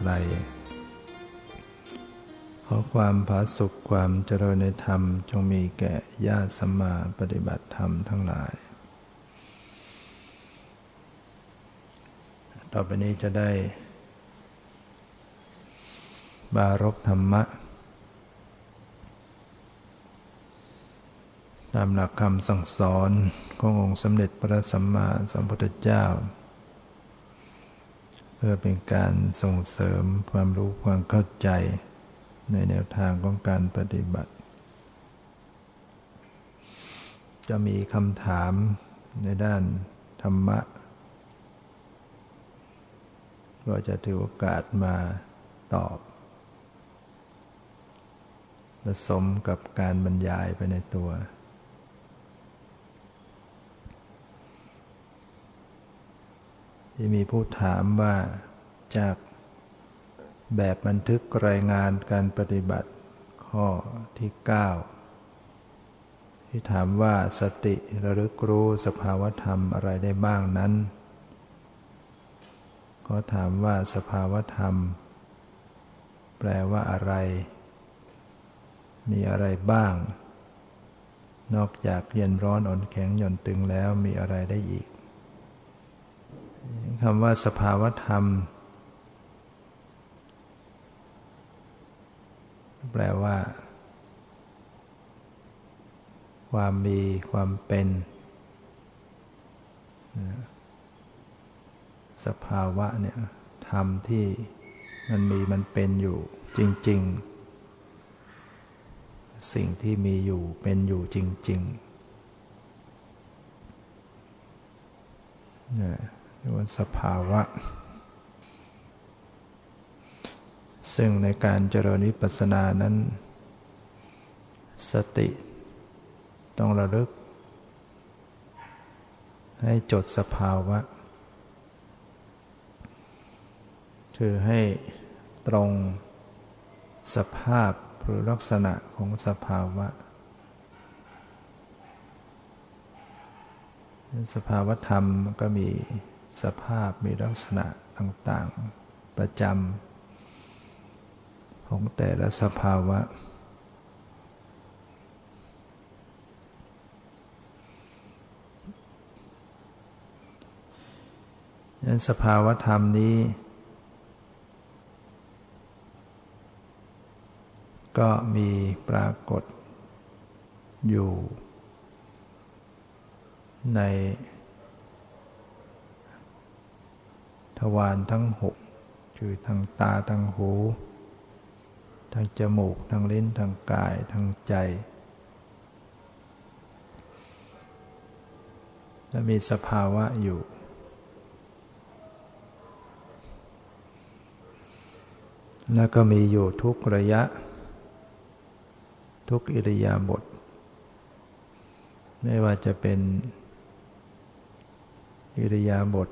ตนตรัย ขอความผาสุขความเจริญในธรรมจงมีแก่ญาติสัมมาปฏิบัติธรรมทั้งหลาย ต่อไปนี้จะได้ บารกธรรมะตามหลักคำสั่งสอนขององค์สมเด็จพระสัมมาสัมพุทธเจ้า พื่อเป็นการส่งเสริมความรู้ความเข้าใจ ในแนวทางของการปฏิบัติ จะมีคำถามในด้านธรรมะ ก็จะถือโอกาสมาตอบ ผสมกับการบรรยายไปในตัว ที่มีผู้ถามว่าจากแบบบันทึกรายงานการปฏิบัติข้อที่ 9 ที่ถามว่าสติระลึกรู้สภาวธรรมอะไรได้บ้างนั้น ก็ถามว่าสภาวธรรม แปลว่าอะไร มีอะไรบ้าง นอกจากเย็นร้อนอ่อนแข็งหย่อนตึงแล้วมีอะไรได้อีก คำว่าสภาวธรรม แปลว่า ความมีความเป็น สภาวะเนี่ยธรรมที่มันมีมันเป็นอยู่จริง ๆ สิ่งที่มีอยู่เป็นอยู่จริง ๆ เนี่ยเรียกว่าสภาวะ ซึ่งในการเจริญวิปัสสนานั้น สติต้องระลึก ให้จดสภาวะ คือให้ตรงสภาพหรือลักษณะของสภาวะ สภาวธรรมก็มี สภาพมีลักษณะต่างๆประจำของแต่ละสภาวะ นั้นสภาวธรรมนี้ ก็มีปรากฏอยู่ใน ทวารทั้งหกคือทางตาทางหูทางจมูกทางลิ้นทางกายทางใจ และมีสภาวะอยู่ แล้วก็มีอยู่ทุกระยะ ทุกอิริยาบถไม่ว่าจะเป็นอิริยาบถ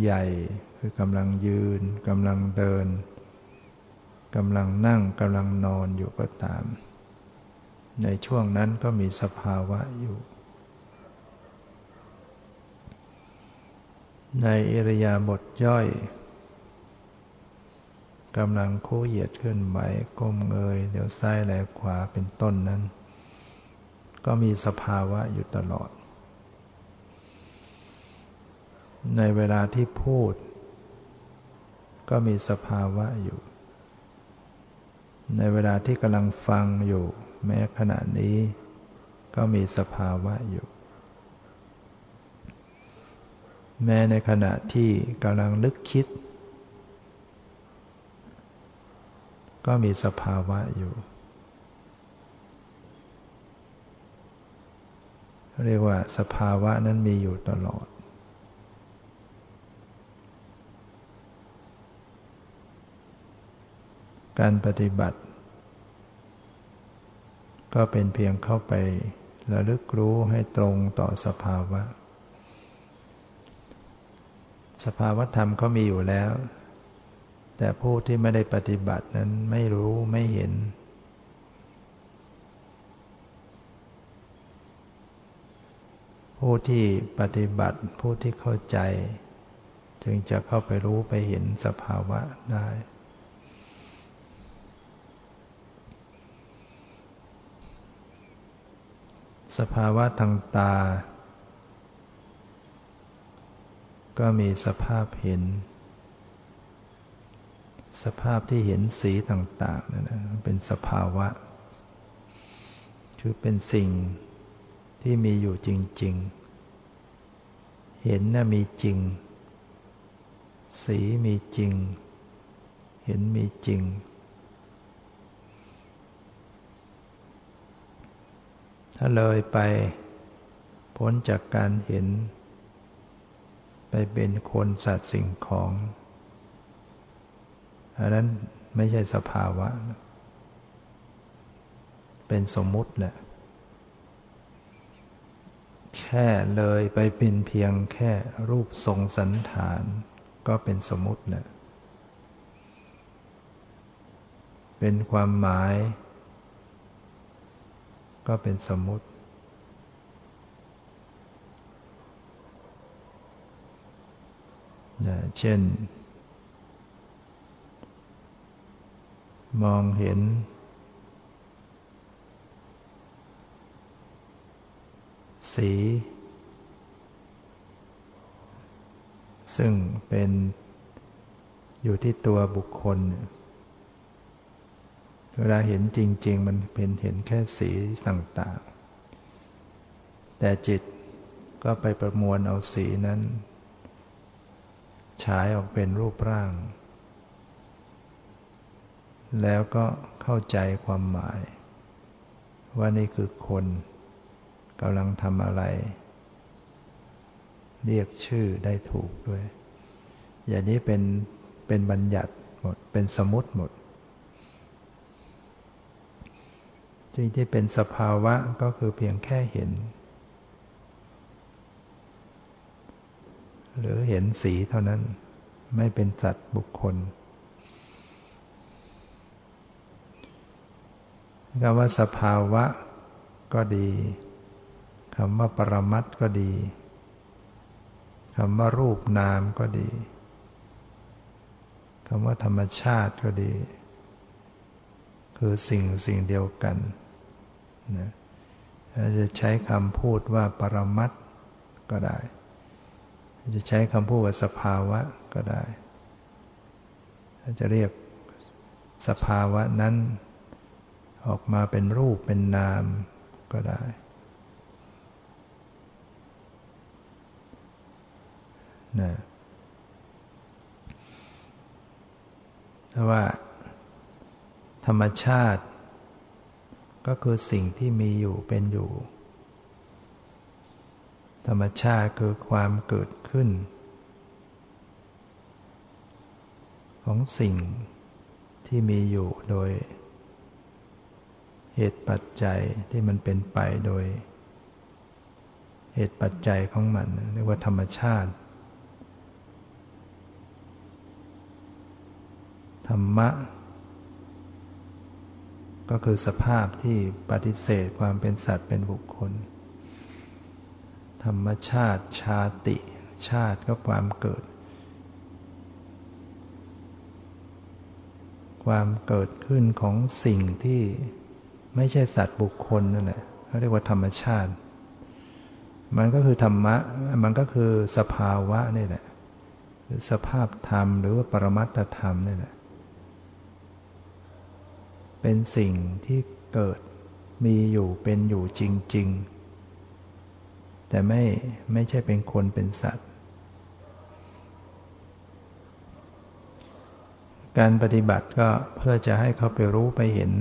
ใหญ่ คือกำลังยืนกำลังเดินกำลังนั่งกำลังนอนอยู่ก็ตาม ในช่วงนั้นก็มีสภาวะอยู่ ในอิริยาบถย่อยกำลังคู่เหยียดขึ้นไหวก้มเงยเดี๋ยวซ้ายแลขวาเป็นต้นนั้น ก็มีสภาวะอยู่ตลอด ในเวลาที่พูด ก็มีสภาวะอยู่ ในเวลาที่กำลังฟังอยู่ แม้ขณะนี้ ก็มีสภาวะอยู่ แม้ในขณะที่กำลังนึกคิด ก็มีสภาวะอยู่ เรียกว่าสภาวะนั้นมีอยู่ตลอด การปฏิบัติ ก็เป็นเพียงเข้าไประลึกรู้ให้ตรงต่อสภาวะ สภาวะธรรมก็มีอยู่แล้ว แต่ผู้ที่ไม่ได้ปฏิบัตินั้นไม่รู้ไม่เห็น ผู้ที่ปฏิบัติผู้ที่เข้าใจ จึงจะเข้าไปรู้ไปเห็นสภาวะได้ สภาวะทางตา ก็มีสภาพเห็น สภาพที่เห็นสีต่างๆนั่นเป็นสภาวะ คือเป็นสิ่งที่มีอยู่จริง ๆ เห็นน่ะมีจริง สีมีจริง เห็นมีจริง ถ้าเลยไปพ้นจากการเห็น ไปเป็นคนสัตว์สิ่งของอันนั้นไม่ใช่สภาวะ เป็นสมมุติแหละแค่เลยไปเป็นเพียงแค่รูปทรงสันฐาน ก็เป็นสมมุตินะเป็นความหมาย ก็เป็นสมมุติ เช่น มองเห็น สี ซึ่งเป็นอยู่ที่ตัวบุคคลเเวลาเห็นจริง ๆ มันเป็นเห็นแค่สีต่างๆ แต่จิตก็ไปประมวลเอาสีนั้น ฉายออกเป็นรูปร่าง แล้วก็เข้าใจความหมาย ว่านี่คือคนกำลังทำอะไร เรียกชื่อได้ถูกด้วย อย่างนี้เป็นเป็นบัญญัติหมด เป็นสมมติหมด ที่ที่เป็นสภาวะก็คือเพียงแค่เห็น หรือเห็นสีเท่านั้นไม่เป็นสัตว์บุคคลคำว่าสภาวะก็ดีคำว่าปรมัตก็ดีคำว่ารูปนามก็ดีคำว่าธรรมชาติก็ดี คือสิ่งสิ่งเดียวกัน นะจะใช้คำพูดว่าปรมัตก็ได้ จะใช้คำพูดว่าสภาวะก็ได้ จะเรียกสภาวะนั้นออกมาเป็นรูปเป็นนามก็ได้ นะเพราว่าธรรมชาติ ก็คือสิ่งที่มีอยู่เป็นอยู่ ธรรมชาติคือความเกิดขึ้น ของสิ่งที่มีอยู่โดย เหตุปัจจัยที่มันเป็นไปโดย เหตุปัจจัยของมันเรียกว่าธรรมชาติ ธรรมะ ก็คือสภาพที่ปฏิเสธความเป็นสัตว์เป็นบุคคล ธรรมชาติชาติ ชาติก็ความเกิด ความเกิดขึ้นของสิ่งที่ไม่ใช่สัตว์บุคคลนั่นแหละเขาเรียกว่าธรรมชาติ มันก็คือธรรมะ มันก็คือสภาวะนี่แหละสภาพธรรมหรือว่าปรมัตถธรรมนี่แหละ เป็นสิ่งที่เกิดมีอยู่เป็นอยู่จริง ๆ แต่ไม่ไม่ใช่เป็นคนเป็นสัตว์ การปฏิบัติก็เพื่อจะให้เขาไปรู้ไปเห็น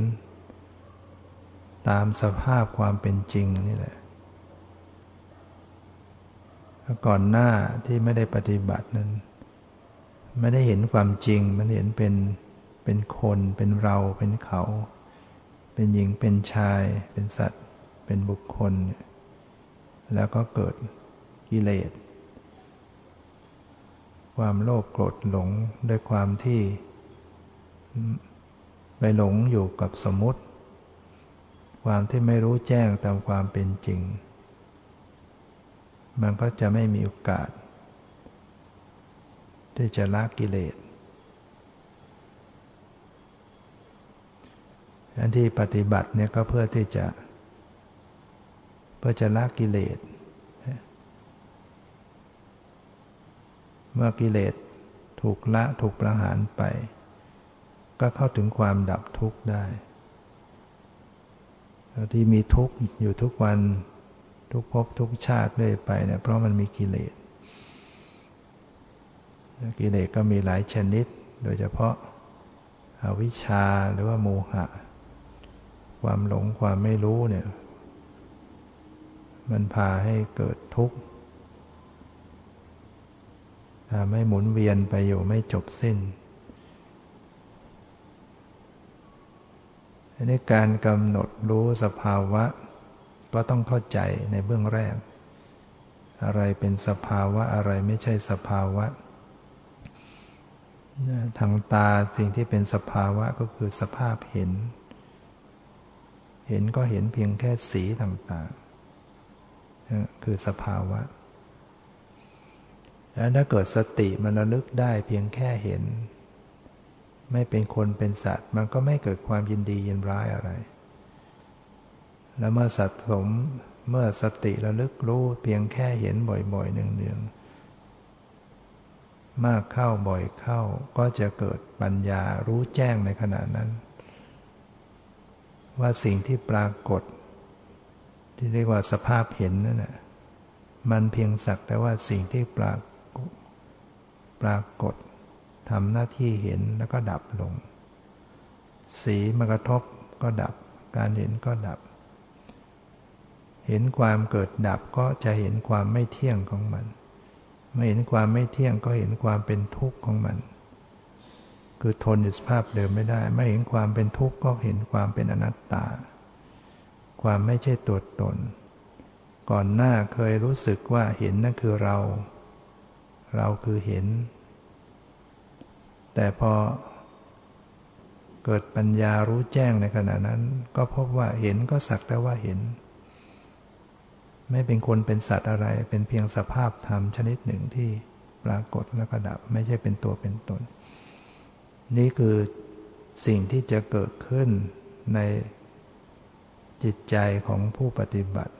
ตามสภาพความเป็นจริงนี่แหละก่อนหน้าที่ไม่ได้ปฏิบัตินั้น ไม่ได้เห็นความจริงมันเห็นเป็น เป็นคน เป็นเรา เป็นเขา เป็นหญิง เป็นชาย เป็นสัตว์ เป็นบุคคล แล้วก็เกิดกิเลส ความโลภโกรธหลงด้วยความที่ไปหลงอยู่กับสมมติ ความที่ไม่รู้แจ้งตามความเป็นจริง มันก็จะไม่มีโอกาส ที่จะละกิเลสอัน ที่ปฏิบัติเนี่ยก็เพื่อที่จะ เพื่อจะละกิเลส เมื่อกิเลสถูกละถูกประหารไป ก็เข้าถึงความดับทุกข์ได้ที่มีทุกข์อยู่ทุกวันทุกภพทุกชาติเลยไปเนี่ยเพราะมันมีกิเลสกิเลสก็มีหลายชนิด โดยเฉพาะอาวิชชาหรือว่าโมหะ ความหลงความไม่รู้เนี่ย มันพาให้เกิดทุกข์ทำให้หมุนเวียนไปอยู่ไม่จบสิ้นในการกำหนดรู้สภาวะ ก็ต้องเข้าใจในเบื้องแรก อะไรเป็นสภาวะอะไรไม่ใช่สภาวะ ทางตาสิ่งที่เป็นสภาวะก็คือสภาพเห็น เห็นก็เห็นเพียงแค่สีต่างๆ คือสภาวะ แล้วถ้าเกิดสติมันระลึกได้เพียงแค่เห็น ไม่เป็นคนเป็นสัตว์ มันก็ไม่เกิดความยินดียินร้ายอะไร แล้วเมื่อสัตสมเมื่อสติระลึกรู้เพียงแค่เห็นบ่อยๆเนืองๆมากเข้าบ่อยเข้าก็จะเกิดปัญญารู้แจ้งในขณะนั้น ว่าสิ่งที่ปรากฏ ที่เรียกว่าสภาพเห็นนั่นแหละมันเพียงสักแต่ว่าสิ่งที่ปรากปรากฏทำหน้าที่เห็นแล้วก็ดับลง สีมากระทบก็ดับ การเห็นก็ดับ เห็นความเกิดดับก็จะเห็นความไม่เที่ยงของมัน ไม่เห็นความไม่เที่ยงก็เห็นความเป็นทุกข์ของมัน คือทนอยู่สภาพเดิมไม่ได้ ไม่เห็นความเป็นทุกข์ก็เห็นความเป็นอนัตตา ความไม่ใช่ตัวตน ก่อนหน้าเคยรู้สึกว่าเห็นนั่นคือเรา เราคือเห็น แต่พอเกิดปัญญารู้แจ้งในขณะนั้น ก็พบว่าเห็นก็สักแต่ว่าเห็น ไม่เป็นคนเป็นสัตว์อะไร เป็นเพียงสภาพธรรมชนิดหนึ่งที่ปรากฏแล้วก็ดับ ไม่ใช่เป็นตัวเป็นตน นี่คือสิ่งที่จะเกิดขึ้นในจิตใจของผู้ปฏิบัติ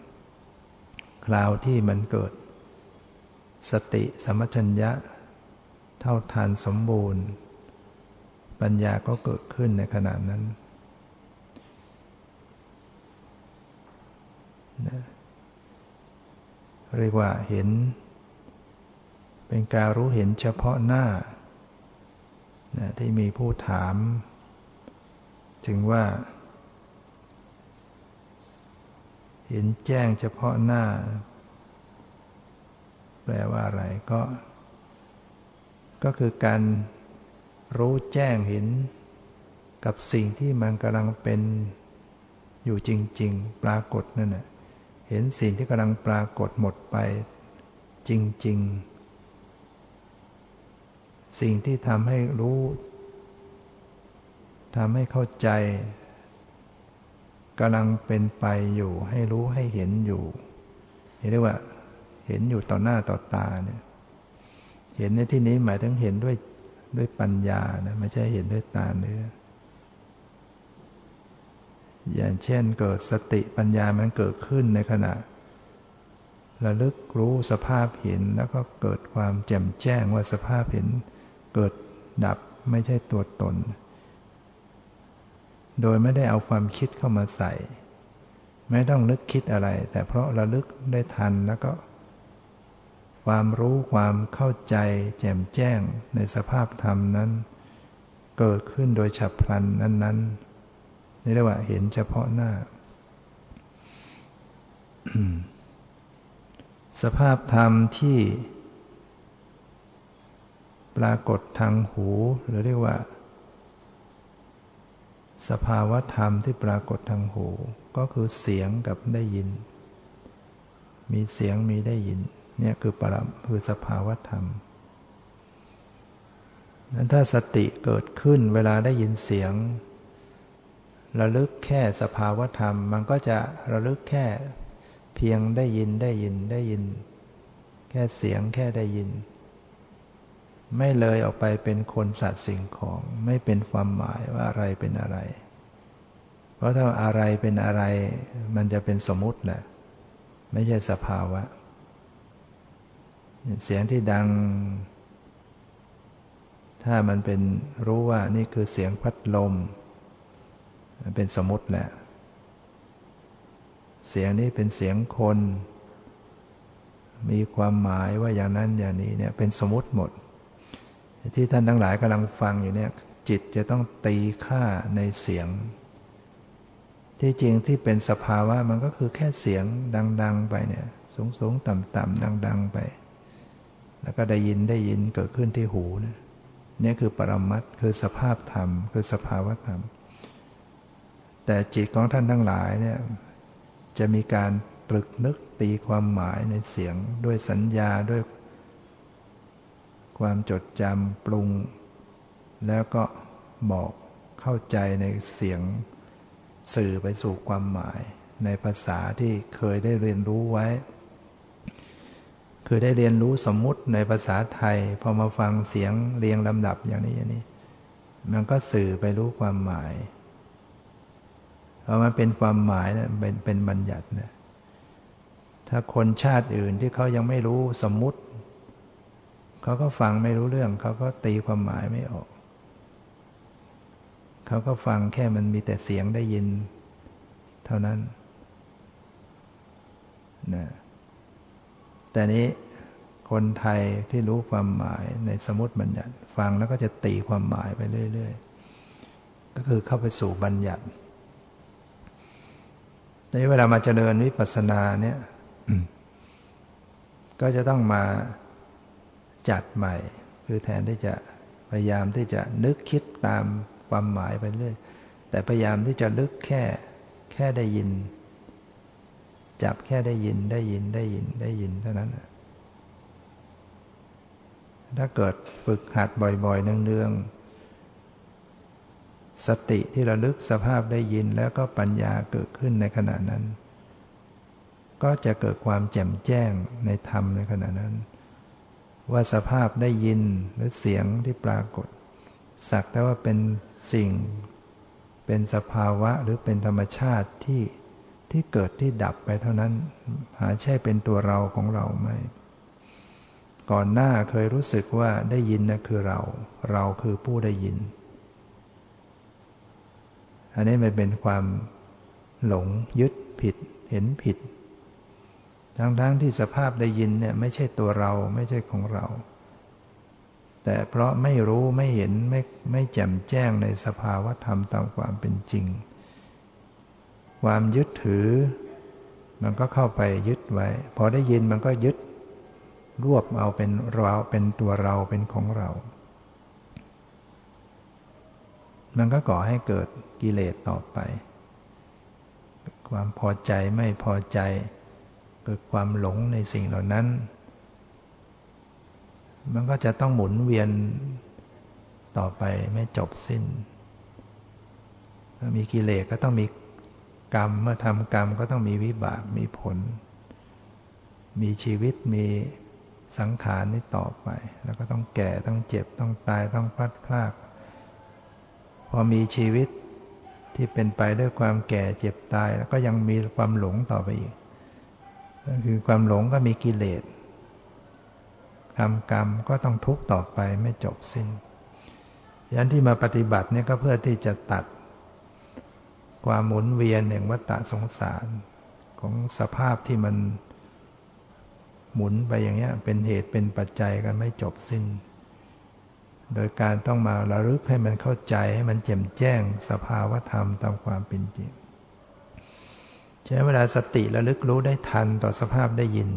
คราวที่มันเกิด สติสมัชัญญะ เท่าทานสมบูรณ์ ปัญญาก็เกิดขึ้นในขณะนั้นนะเรียกว่าเห็น เป็นการรู้เห็นเฉพาะหน้า นะที่มีผู้ถาม ถึงว่า เห็นแจ้งเฉพาะหน้า แปลว่าอะไรก็ ก็คือการรู้แจ้งเห็นกับสิ่งที่มันกำลังเป็นอยู่จริง ๆ ปรากฏนั่นนะเห็นสิ่งที่กำลังปรากฏหมดไปจริง ๆ สิ่งที่ทำให้รู้ทำให้เข้าใจกำลังเป็นไปอยู่ ให้รู้ให้เห็นอยู่เรียกว่า เห็นอยู่ต่อหน้าต่อตาเนี่ยเห็นในที่นี้หมายถึงเห็นด้วยด้วยปัญญานะไม่ใช่เห็นด้วยตาเนื้อ อย่างเช่นเกิดสติปัญญามันเกิดขึ้นในขณะระลึกรู้สภาพเห็นแล้วก็เกิดความแจ่มแจ้งว่าสภาพเห็น เกิดดับไม่ใช่ตัวตน โดยไม่ได้เอาความคิดเข้ามาใส่ ไม่ต้องนึกคิดอะไร แต่เพราะระลึกได้ทันแล้วก็ ความรู้ความเข้าใจแจ่มแจ้งในสภาพธรรมนั้น เกิดขึ้นโดยฉับพลันนั้นๆนี่เรียกว่าเห็นเฉพาะหน้าสภาพธรรมที่ ปรากฏทางหู หรือเรียกว่า สภาวะธรรมที่ปรากฏทางหู ก็คือเสียงกับได้ยิน มีเสียงมีได้ยินเนี่ยคือปรมคือสภาวธรรมนั้นถ้าสติเกิดขึ้นเวลาได้ยินเสียง ระลึกแค่สภาวธรรม มันก็จะระลึกแค่เพียงได้ยินได้ยินได้ยิน แค่เสียงแค่ได้ยิน ไม่เลยออกไปเป็นคนสัตว์สิ่งของ ไม่เป็นความหมายว่าอะไรเป็นอะไร เพราะถ้าอะไรเป็นอะไร มันจะเป็นสมมุติแหละ ไม่ใช่สภาวะ เสียงที่ดัง ถ้ามันเป็นรู้ว่านี่คือเสียงพัดลม มันเป็นสมมติแหละ เสียงนี้เป็นเสียงคน มีความหมายว่าอย่างนั้นอย่างนี้เนี่ยเป็นสมมติหมด ที่ท่านทั้งหลายกำลังฟังอยู่เนี่ยจิตจะต้องตีค่าในเสียง ที่จริงที่เป็นสภาวะมันก็คือแค่เสียงดัง ๆ ไปเนี่ยสูงสูงต่ำต่ำดัง ๆ ไป แล้วก็ได้ยินได้ยินเกิดขึ้นที่หูเนี่ยนี่คือปรมัตคือสภาพธรรม คือสภาวะธรรม แต่จิตของท่านทั้งหลายเนี่ยจะมีการตรึกนึกตีความหมายในเสียง ด้วยสัญญาด้วย ความจดจำปรุง แล้วก็บอกเข้าใจในเสียงสื่อไปสู่ความหมาย ในภาษาที่เคยได้เรียนรู้ไว้ คือได้เรียนรู้สมมุติในภาษาไทย พอมาฟังเสียงเรียงลำดับอย่างนี้อย่างนี้ มันก็สื่อไปรู้ความหมายพราะมันเป็นความหมายนะเป็นเป็นบัญญัตินะถ้าคนชาติอื่นที่เขายังไม่รู้สมมุติ เขาก็ฟังไม่รู้เรื่อง เขาก็ตีความหมายไม่ออก เขาก็ฟังแค่มันมีแต่เสียงได้ยิน เท่านั้นนะแต่นี้คนไทยที่รู้ความหมายในสมมติบัญญัติ ฟังแล้วก็จะตีความหมายไปเรื่อย ๆ ก็คือเข้าไปสู่บัญญัติในเวลามาเจริญวิปัสสนาเนี่ยก็จะต้องมา จัดใหม่ คือแทนที่จะพยายามที่จะนึกคิดตามความหมายไปเรื่อยแต่พยายามที่จะลึกแค่แค่ได้ยิน จับแค่ได้ยินได้ยินได้ยินได้ยินเท่านั้น ถ้าเกิดฝึกหัดบ่อยๆเนืองๆสติที่ระลึกสภาพได้ยินแล้วก็ปัญญาเกิดขึ้นในขณะนั้น ก็จะเกิดความแจ่มแจ้งในธรรมในขณะนั้น ว่าสภาพได้ยินหรือเสียงที่ปรากฏ สักแต่ว่าเป็นสิ่ง เป็นสภาวะหรือเป็นธรรมชาติที่ที่เกิดที่ดับไปเท่านั้น หาใช่เป็นตัวเราของเราไม่ ก่อนหน้าเคยรู้สึกว่าได้ยินนะคือเรา เราคือผู้ได้ยิน อันนี้มันเป็นความหลงยึดผิดเห็นผิด ทั้งๆทที่สภาพได้ยินเนี่ยไม่ใช่ตัวเราไม่ใช่ของเรา แต่เพราะไม่รู้ไม่เห็นไม่ไม่แจ่มแจ้งในสภาวะธรรมตามความเป็นจริง ความยึดถือ มันก็เข้าไปยึดไว้ พอได้ยินมันก็ยึดรวบเอาเป็นเราเป็นตัวเราเป็นของเรา มันก็ก่อให้เกิดกิเลสต่อไป ความพอใจไม่พอใจ เกิดความหลงในสิ่งเหล่านั้น มันก็จะต้องหมุนเวียนต่อไปไม่จบสิ้น มีกิเลสก็ต้องมีกรรม เมื่อทำกรรมก็ต้องมีวิบาก มีผล มีชีวิต มีสังขารนี้ต่อไป แล้วก็ต้องแก่ ต้องเจ็บ ต้องตาย ต้องพลัดพราก พอมีชีวิตที่เป็นไปด้วยความแก่เจ็บตาย แล้วก็ยังมีความหลงต่อไปอีก ก็คือความหลงก็มีกิเลสทำกรรมก็ต้องทุกข์ต่อไปไม่จบสิ้นยันที่มาปฏิบัติเนี่ยก็เพื่อที่จะตัด ความหมุนเวียนแห่งวัฏสงสาร ของสภาพที่มันหมุนไปอย่างเงี้ยเป็นเหตุเป็นปัจจัยกันไม่จบสิ้น โดยการต้องมาระลึกให้มันเข้าใจให้มันแจ่มแจ้งสภาวธรรมตามความเป็นจริง ใช้เวลาสติระลึกรู้ได้ทันต่อสภาพได้ยิน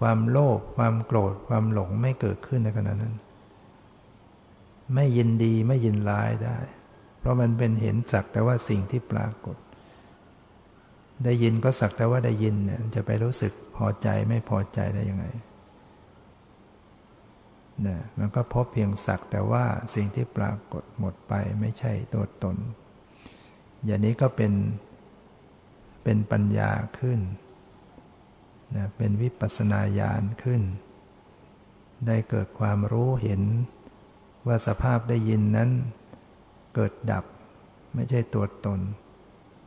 ความโลภความโกรธความหลงไม่เกิดขึ้นในขณะนั้น ไม่ยินดีไม่ยินร้ายได้ เพราะมันเป็นเห็นสักแต่ว่าสิ่งที่ปรากฏ ได้ยินก็สักแต่ว่าได้ยินเนี่ยจะไปรู้สึกพอใจไม่พอใจได้ยังไงนะมันก็พบเพียงสักแต่ว่าสิ่งที่ปรากฏหมดไปไม่ใช่ตัวตน อย่างนี้ก็เป็น เป็นปัญญาขึ้นนะเป็นวิปัสนาญาณขึ้น ได้เกิดความรู้เห็นว่าสภาพได้ยินนั้น เกิดดับไม่ใช่ตัวตน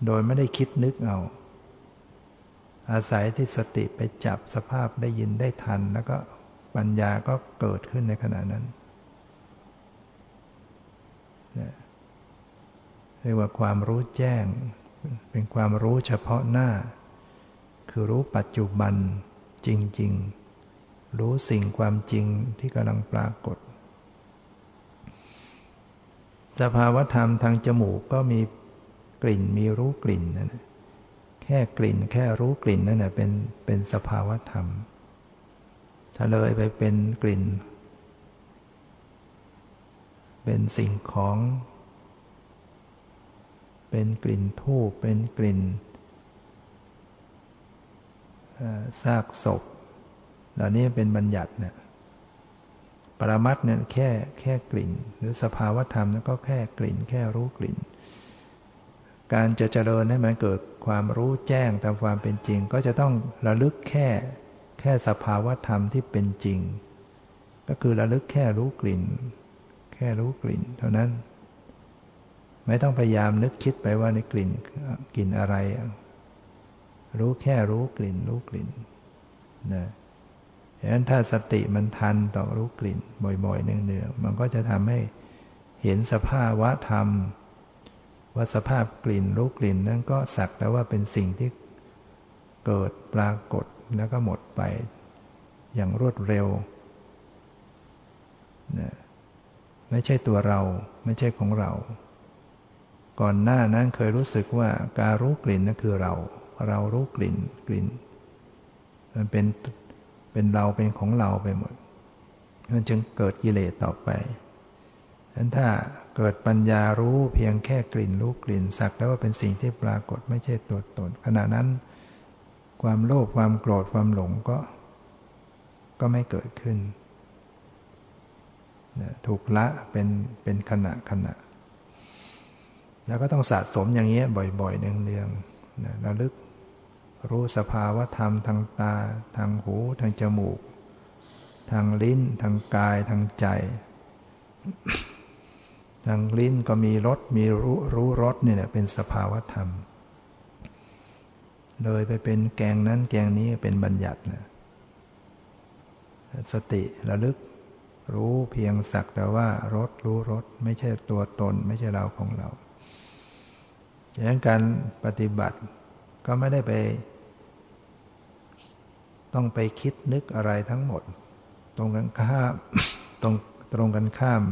โดยไม่ได้คิดนึกเอา อาศัยที่สติไปจับสภาพได้ยินได้ทัน แล้วก็ปัญญาก็เกิดขึ้นในขณะนั้นเรียกว่าความรู้แจ้ง เป็นความรู้เฉพาะหน้า คือรู้ปัจจุบันจริง ๆ รู้สิ่งความจริงที่กำลังปรากฏ สภาวธรรมทางจมูกก็มีกลิ่นมีรู้กลิ่นนั่นแค่กลิ่นแค่รู้กลิ่นนั่นแหละเป็นเป็นสภาวธรรมถ้าเลยไปเป็นกลิ่น เป็นสิ่งของ เป็นกลิ่นทูบเป็นกลิ่นซากศพ เหล่านี้เป็นบัญญัติเนี่ยปรมัตเนี่ยแค่แค่กลิ่น หรือสภาวธรรมนั้นก็แค่กลิ่น แค่รู้กลิ่น การจะเจริญให้มันเกิดความรู้แจ้งตามความเป็นจริง ก็จะต้องระลึกแค่แค่สภาวธรรมที่เป็นจริง ก็คือระลึกแค่รู้กลิ่น แค่รู้กลิ่น เท่านั้น ไม่ต้องพยายามนึกคิดไปว่าในกลิ่นกลิ่นอะไร รู้แค่รู้กลิ่น รู้กลิ่นนะฉะนั้นถ้าสติมันทันต่อรู้กลิ่น บ่อยๆเนืองๆมันก็จะทำให้เห็นสภาวะธรรม ว่าสภาพกลิ่นรู้กลิ่นนั้นก็สักแต่ว่าเป็นสิ่งที่เกิดปรากฏแล้วก็หมดไป อย่างรวดเร็วนะไม่ใช่ตัวเราไม่ใช่ของเรา ก่อนหน้านั้นเคยรู้สึกว่าการรู้กลิ่นนั่นคือเรา เรารู้กลิ่นกลิ่น มันเป็นเป็นเราเป็นของเราไปหมด มันจึงเกิดกิเลสต่อไปฉะนั้นถ้าเกิดปัญญารู้เพียงแค่กลิ่นรู้กลิ่นสักแล้วว่าเป็นสิ่งที่ปรากฏไม่ใช่ตัวตน ขณะนั้น ความโลภความโกรธความหลงก็ก็ไม่เกิดขึ้น ถูกละเป็นเป็นขณะขณะ แล้วก็ต้องสะสมอย่างเงี้ยบ่อยๆเนืองๆระลึกรู้สภาวะธรรมทางตา ทางหู ทางจมูก ทางลิ้น ทางกาย ทางใจ ทางลิ้นก็มีรส มีรู้รู้รสเนี่ยเป็นสภาวะธรรม โดยไปเป็นแกงนั้นแกงนี้เป็นบัญญัตินะสติระลึกรู้เพียงสักแต่ว่ารสรู้รสไม่ใช่ตัวตน ไม่ใช่เราของเรา ดังนั้นการปฏิบัติก็ไม่ได้ไป ต้องไปคิดนึกอะไรทั้งหมด ตรงกันข้ามตรงตรงกันข้าม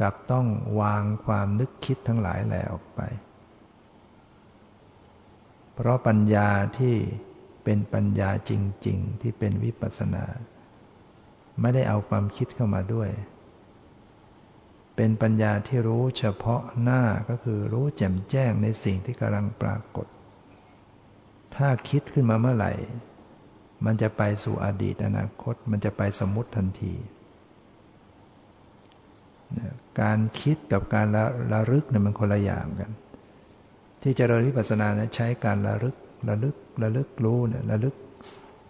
กับต้องวางความนึกคิดทั้งหลายแหล่ออกไป เพราะปัญญาที่เป็นปัญญาจริง ๆ ที่เป็นวิปัสสนา ไม่ได้เอาความคิดเข้ามาด้วย เป็นปัญญาที่รู้เฉพาะหน้าก็คือรู้แจ่มแจ้งในสิ่งที่กำลังปรากฏ ถ้าคิดขึ้นมาเมื่อไหร่ มันจะไปสู่อดีตอนาคต มันจะไปสมมติทันที การคิดกับการระระลึกเนี่ยมันคนละอย่างกัน ที่จเจริญวิปัสสนาเนี่ยใช้การระลึกระลึกระลึกรู้เนี่ยระลึก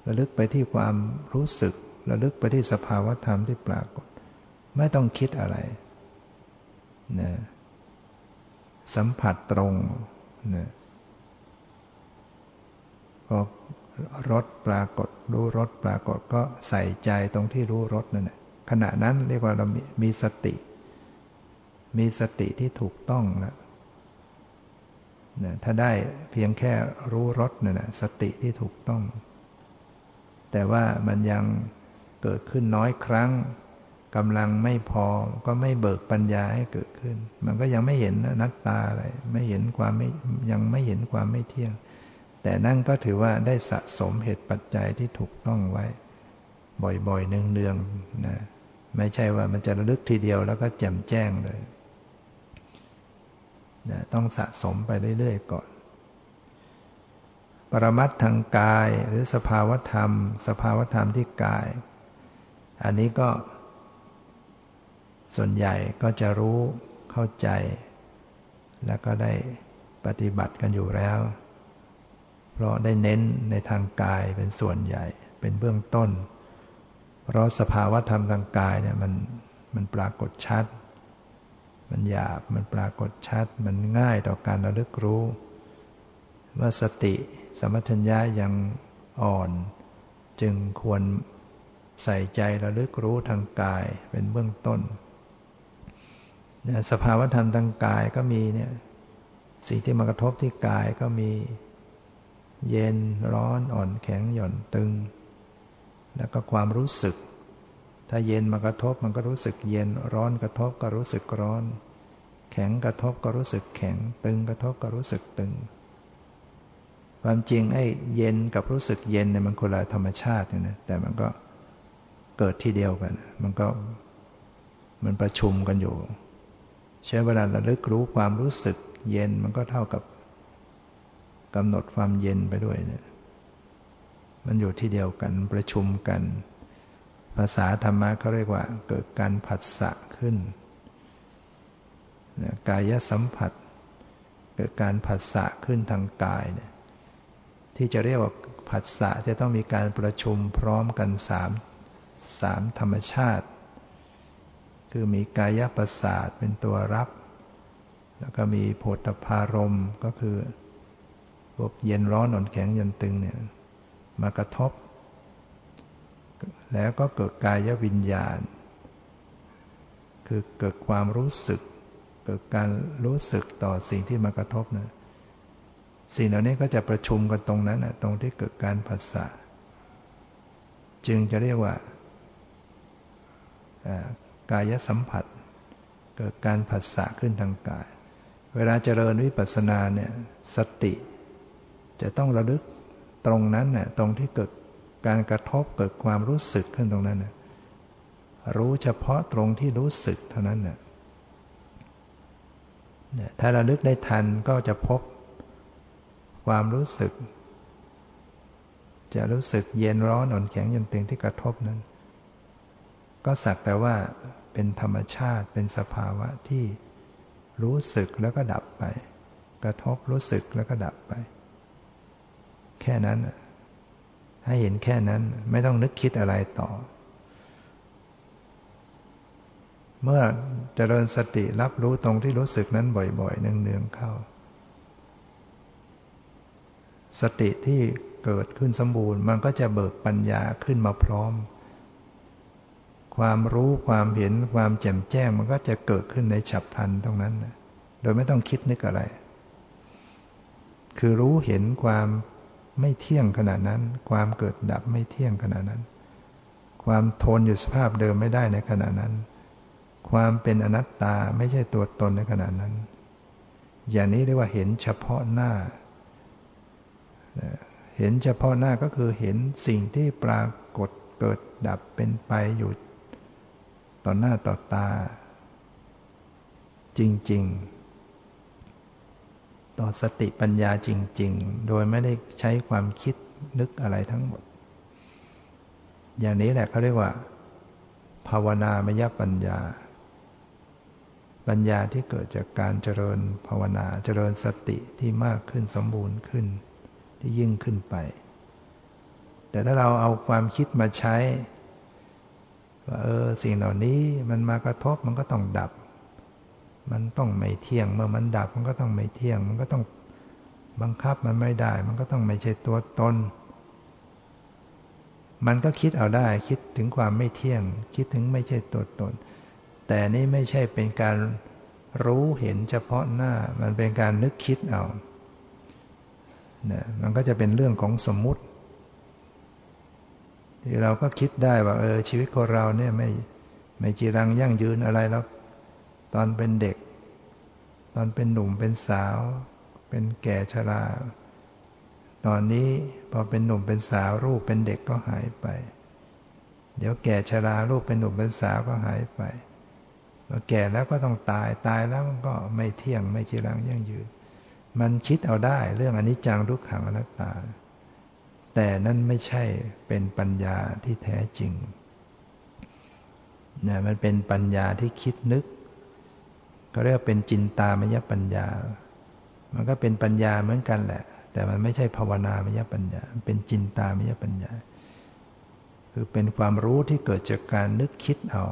ระลึกไปที่ความรู้สึก ระลึกไปที่สภาวธรรมที่ปรากฏ ไม่ต้องคิดอะไร นะสัมผัสตรงนะพอรสปรากฏ รู้รสปรากฏก็ใส่ใจตรงที่รู้รสนั่นแหละขณะนั้นเรียกว่าเรามีสติ มีสติที่ถูกต้องแล้วนะถ้าได้เพียงแค่รู้รสนั่นแหละสติที่ถูกต้อง แต่ว่ามันยังเกิดขึ้นน้อยครั้ง กำลังไม่พอก็ไม่เบิกปัญญาให้เกิดขึ้น มันก็ยังไม่เห็นนัตตาอะไรไม่เห็นความไม่ยังไม่เห็นความไม่เที่ยง แต่นั่นก็ถือว่าได้สะสมเหตุปัจจัยที่ถูกต้องไว้ บ่อยๆเนืองๆนะไม่ใช่ว่ามันจะระลึกทีเดียวแล้วก็แจ่มแจ้งเลยนะต้องสะสมไปเรื่อยๆก่อน ปรมัตทางกายหรือสภาวธรรม สภาวธรรมที่กาย อันนี้ก็ ส่วนใหญ่ก็จะรู้เข้าใจ แล้วก็ได้ปฏิบัติกันอยู่แล้ว เพราะได้เน้นในทางกายเป็นส่วนใหญ่ เป็นเบื้องต้น เพราะสภาวะธรรมทางกายเนี่ยมันมันปรากฏชัด มันหยาบมันปรากฏชัด มันง่ายต่อการระลึกรู้ว่าสติสมัชัญญายังอ่อน จึงควรใส่ใจระลึกรู้ทางกายเป็นเบื้องต้น สภาวธรรมทางกายก็มีเนี่ยสิ่งที่มากระทบที่กายก็มีเย็นร้อนอ่อนแข็งหย่อนตึง แล้วก็ความรู้สึก ถ้าเย็นมากระทบมันก็รู้สึกเย็นร้อนกระทบก็รู้สึกร้อน แข็งกระทบก็รู้สึกแข็ง ตึงกระทบก็รู้สึกตึง ความจริงไอ้เย็นกับรู้สึกเย็นเนี่ยมันคนละธรรมชาติเนะแต่มันก็เกิดที่เดียวกัน มันก็มันประชุมกันอยู่ ใช้เวลาระลึกรู้ความรู้สึกเย็นมันก็เท่ากับกำหนดความเย็นไปด้วยเนี่ยมันอยู่ที่เดียวกันประชุมกัน ภาษาธรรมะเขาเรียกว่าเกิดการผัสสะขึ้นกายสัมผัส เกิดการผัสสะขึ้นทางกายเนี่ยที่จะเรียกว่าผัสสะจะต้องมีการประชุมพร้อมกันสามสามธรรมชาติ คือมีกายประสาทเป็นตัวรับ แล้วก็มีโพธพารมก็คือพวกเย็นร้อนอ่อนแข็งยันตึงเนี่ยมากระทบ แล้วก็เกิดกายวิญญาณ คือเกิดความรู้สึก เกิดการรู้สึกต่อสิ่งที่มากระทบนะสิ่งเหล่านี้ก็จะประชุมกันตรงนั้นนะตรงที่เกิดการผัสสะจึงจะเรียกว่า กายสัมผัส เกิดการผัสสะขึ้นทางกาย เวลาเจริญวิปัสสนาเนี่ยสติ จะต้องระลึกตรงนั้นน่ะตรงที่เกิดการกระทบเกิดความรู้สึกขึ้นตรงนั้นน่ะรู้เฉพาะตรงที่รู้สึกเท่านั้นน่ะถ้าระลึกได้ทันก็จะพบความรู้สึก จะรู้สึกเย็นร้อนอ่อนแข็งยันตึงที่กระทบนั้น ก็สักแต่ว่าเป็นธรรมชาติเป็นสภาวะที่รู้สึกแล้วก็ดับไป กระทบรู้สึกแล้วก็ดับไป แค่นั้นให้เห็นแค่นั้นไม่ต้องนึกคิดอะไรต่อ เมื่อเจริญสติรับรู้ตรงที่รู้สึกนั้นบ่อยๆเนืองๆเข้า สติที่เกิดขึ้นสมบูรณ์มันก็จะเบิกปัญญาขึ้นมาพร้อม ความรู้ความเห็นความแจ่มแจ้งมันก็จะเกิดขึ้นในฉับพลันตรงนั้นโดยไม่ต้องคิดนึกอะไร คือรู้เห็นความไม่เที่ยงขนาดนั้น ความเกิดดับไม่เที่ยงขนาดนั้น ความทนอยู่สภาพเดิมไม่ได้ในขณะนั้น ความเป็นอนัตตาไม่ใช่ตัวตนในขณะนั้น อย่างนี้เรียกว่าเห็นเฉพาะหน้า เห็นเฉพาะหน้าก็คือเห็นสิ่งที่ปรากฏเกิดดับเป็นไปอยู่ ต่อหน้าต่อตา จริง ๆ ต่อสติปัญญาจริง ๆ โดยไม่ได้ใช้ความคิดนึกอะไรทั้งหมด อย่างนี้แหละเขาเรียกว่า ภาวนามยปัญญา ปัญญาที่เกิดจากการเจริญภาวนาเจริญสติที่มากขึ้นสมบูรณ์ขึ้นที่ยิ่งขึ้นไป แต่ถ้าเราเอาความคิดมาใช้ ว่าเออสิ่งเหล่านี้มันมากระทบมันก็ต้องดับ มันต้องไม่เที่ยงเมื่อมันดับมันก็ต้องไม่เที่ยง มันก็ต้องบังคับมันไม่ได้ มันก็ต้องไม่ใช่ตัวตน มันก็คิดเอาได้คิดถึงความไม่เที่ยง คิดถึงไม่ใช่ตัวตน แต่นี่ไม่ใช่เป็นการรู้เห็นเฉพาะหน้ามันเป็นการนึกคิดเอาเนี่ยมันก็จะเป็นเรื่องของสมมุติ ที่เราก็คิดได้ว่า เออ ชีวิตของเราเนี่ยไม่ไม่จีรังยั่งยืนอะไรแล้ว ตอนเป็นเด็ก ตอนเป็นหนุ่มเป็นสาว เป็นแก่ชรา ตอนนี้พอเป็นหนุ่มเป็นสาวรูปเป็นเด็กก็หายไป เดี๋ยวแก่ชรารูปเป็นหนุ่มเป็นสาวก็หายไปพอแก่แล้วก็ต้องตายตายแล้วมันก็ไม่เที่ยงไม่จีรังยั่งยืน มันคิดเอาได้เรื่องอนิจจังทุกขังอนัตตา แต่นั่นไม่ใช่เป็นปัญญาที่แท้จริงนะมันเป็นปัญญาที่คิดนึกก็เรียกเป็นจินตามยปัญญา มันก็เป็นปัญญาเหมือนกันแหละ แต่มันไม่ใช่ภาวนามยปัญญา เป็นจินตามยปัญญา คือเป็นความรู้ที่เกิดจากการนึกคิดเอา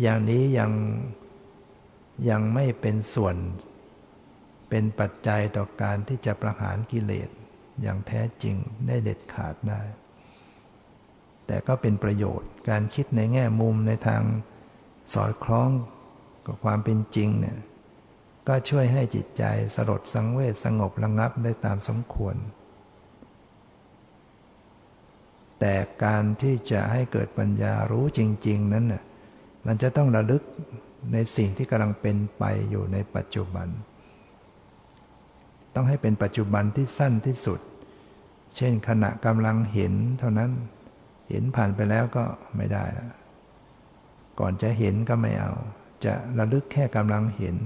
อย่างนี้ยังยังไม่เป็นส่วน เป็นปัจจัยต่อการที่จะประหารกิเลส อย่างแท้จริงได้เด็ดขาดได้ แต่ก็เป็นประโยชน์การคิดในแง่มุมในทางสอดคล้องกับความเป็นจริงเนี่ยก็ช่วยให้จิตใจสลดสังเวชสงบระงับได้ตามสมควร แต่การที่จะให้เกิดปัญญารู้จริง ๆ นั้นน่ะมันจะต้องระลึกในสิ่งที่กำลังเป็นไปอยู่ในปัจจุบัน ต้องให้เป็นปัจจุบันที่สั้นที่สุด เช่นขณะกำลังเห็นเท่านั้น เห็นผ่านไปแล้วก็ไม่ได้แล้วก่อนจะเห็นก็ไม่เอา จะระลึกแค่กำลังเห็น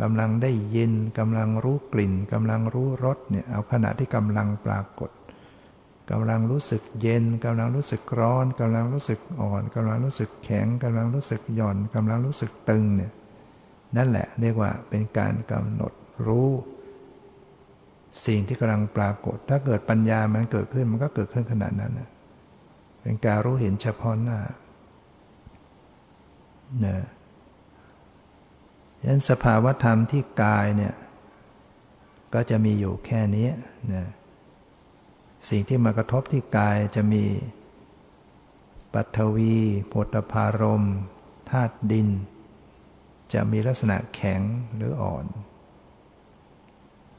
กำลังได้ยินกำลังรู้กลิ่นกำลังรู้รสเนี่ยเอาขณะที่กำลังปรากฏกำลังรู้สึกเย็นกำลังรู้สึกร้อนกำลังรู้สึกอ่อนกำลังรู้สึกแข็งกำลังรู้สึกหย่อนกำลังรู้สึกตึงเนี่ยนั่นแหละเรียกว่าเป็นการกำหนดรู้ สิ่งที่กำลังปรากฏ ถ้าเกิดปัญญามันเกิดขึ้นมันก็เกิดขึ้นขนาดนั้นนะเป็นการรู้เห็นเฉพาะหน้านะฉะนั้นสภาวธรรมที่กายเนี่ย ก็จะมีอยู่แค่นี้นะสิ่งที่มากระทบที่กายจะมีปัทวีโพธพารมธาตุดิน จะมีลักษณะแข็งหรืออ่อน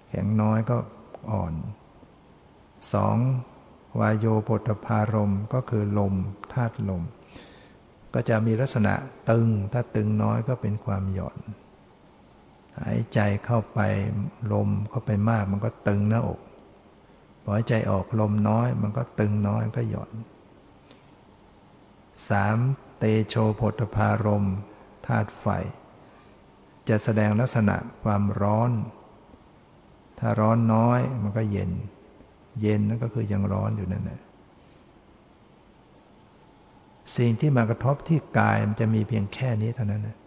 แข็งน้อยก็อ่อนสองวายโยโพธพารมก็คือลมธาตุลม ก็จะมีลักษณะตึง ถ้าตึงน้อยก็เป็นความหย่อน หายใจเข้าไปลมเข้าไปมากมันก็ตึงหน้าอกพอหายใจออกลมน้อยมันก็ตึงน้อยก็หย่อนสามเตโชโพธพารมธาตุไฟ จะแสดงลักษณะความร้อน ถ้าร้อนน้อยมันก็เย็น เย็นนั่นก็คือยังร้อนอยู่นั่นแหละสิ่งที่มากระทบที่กายมันจะมีเพียงแค่นี้เท่านั้นนะ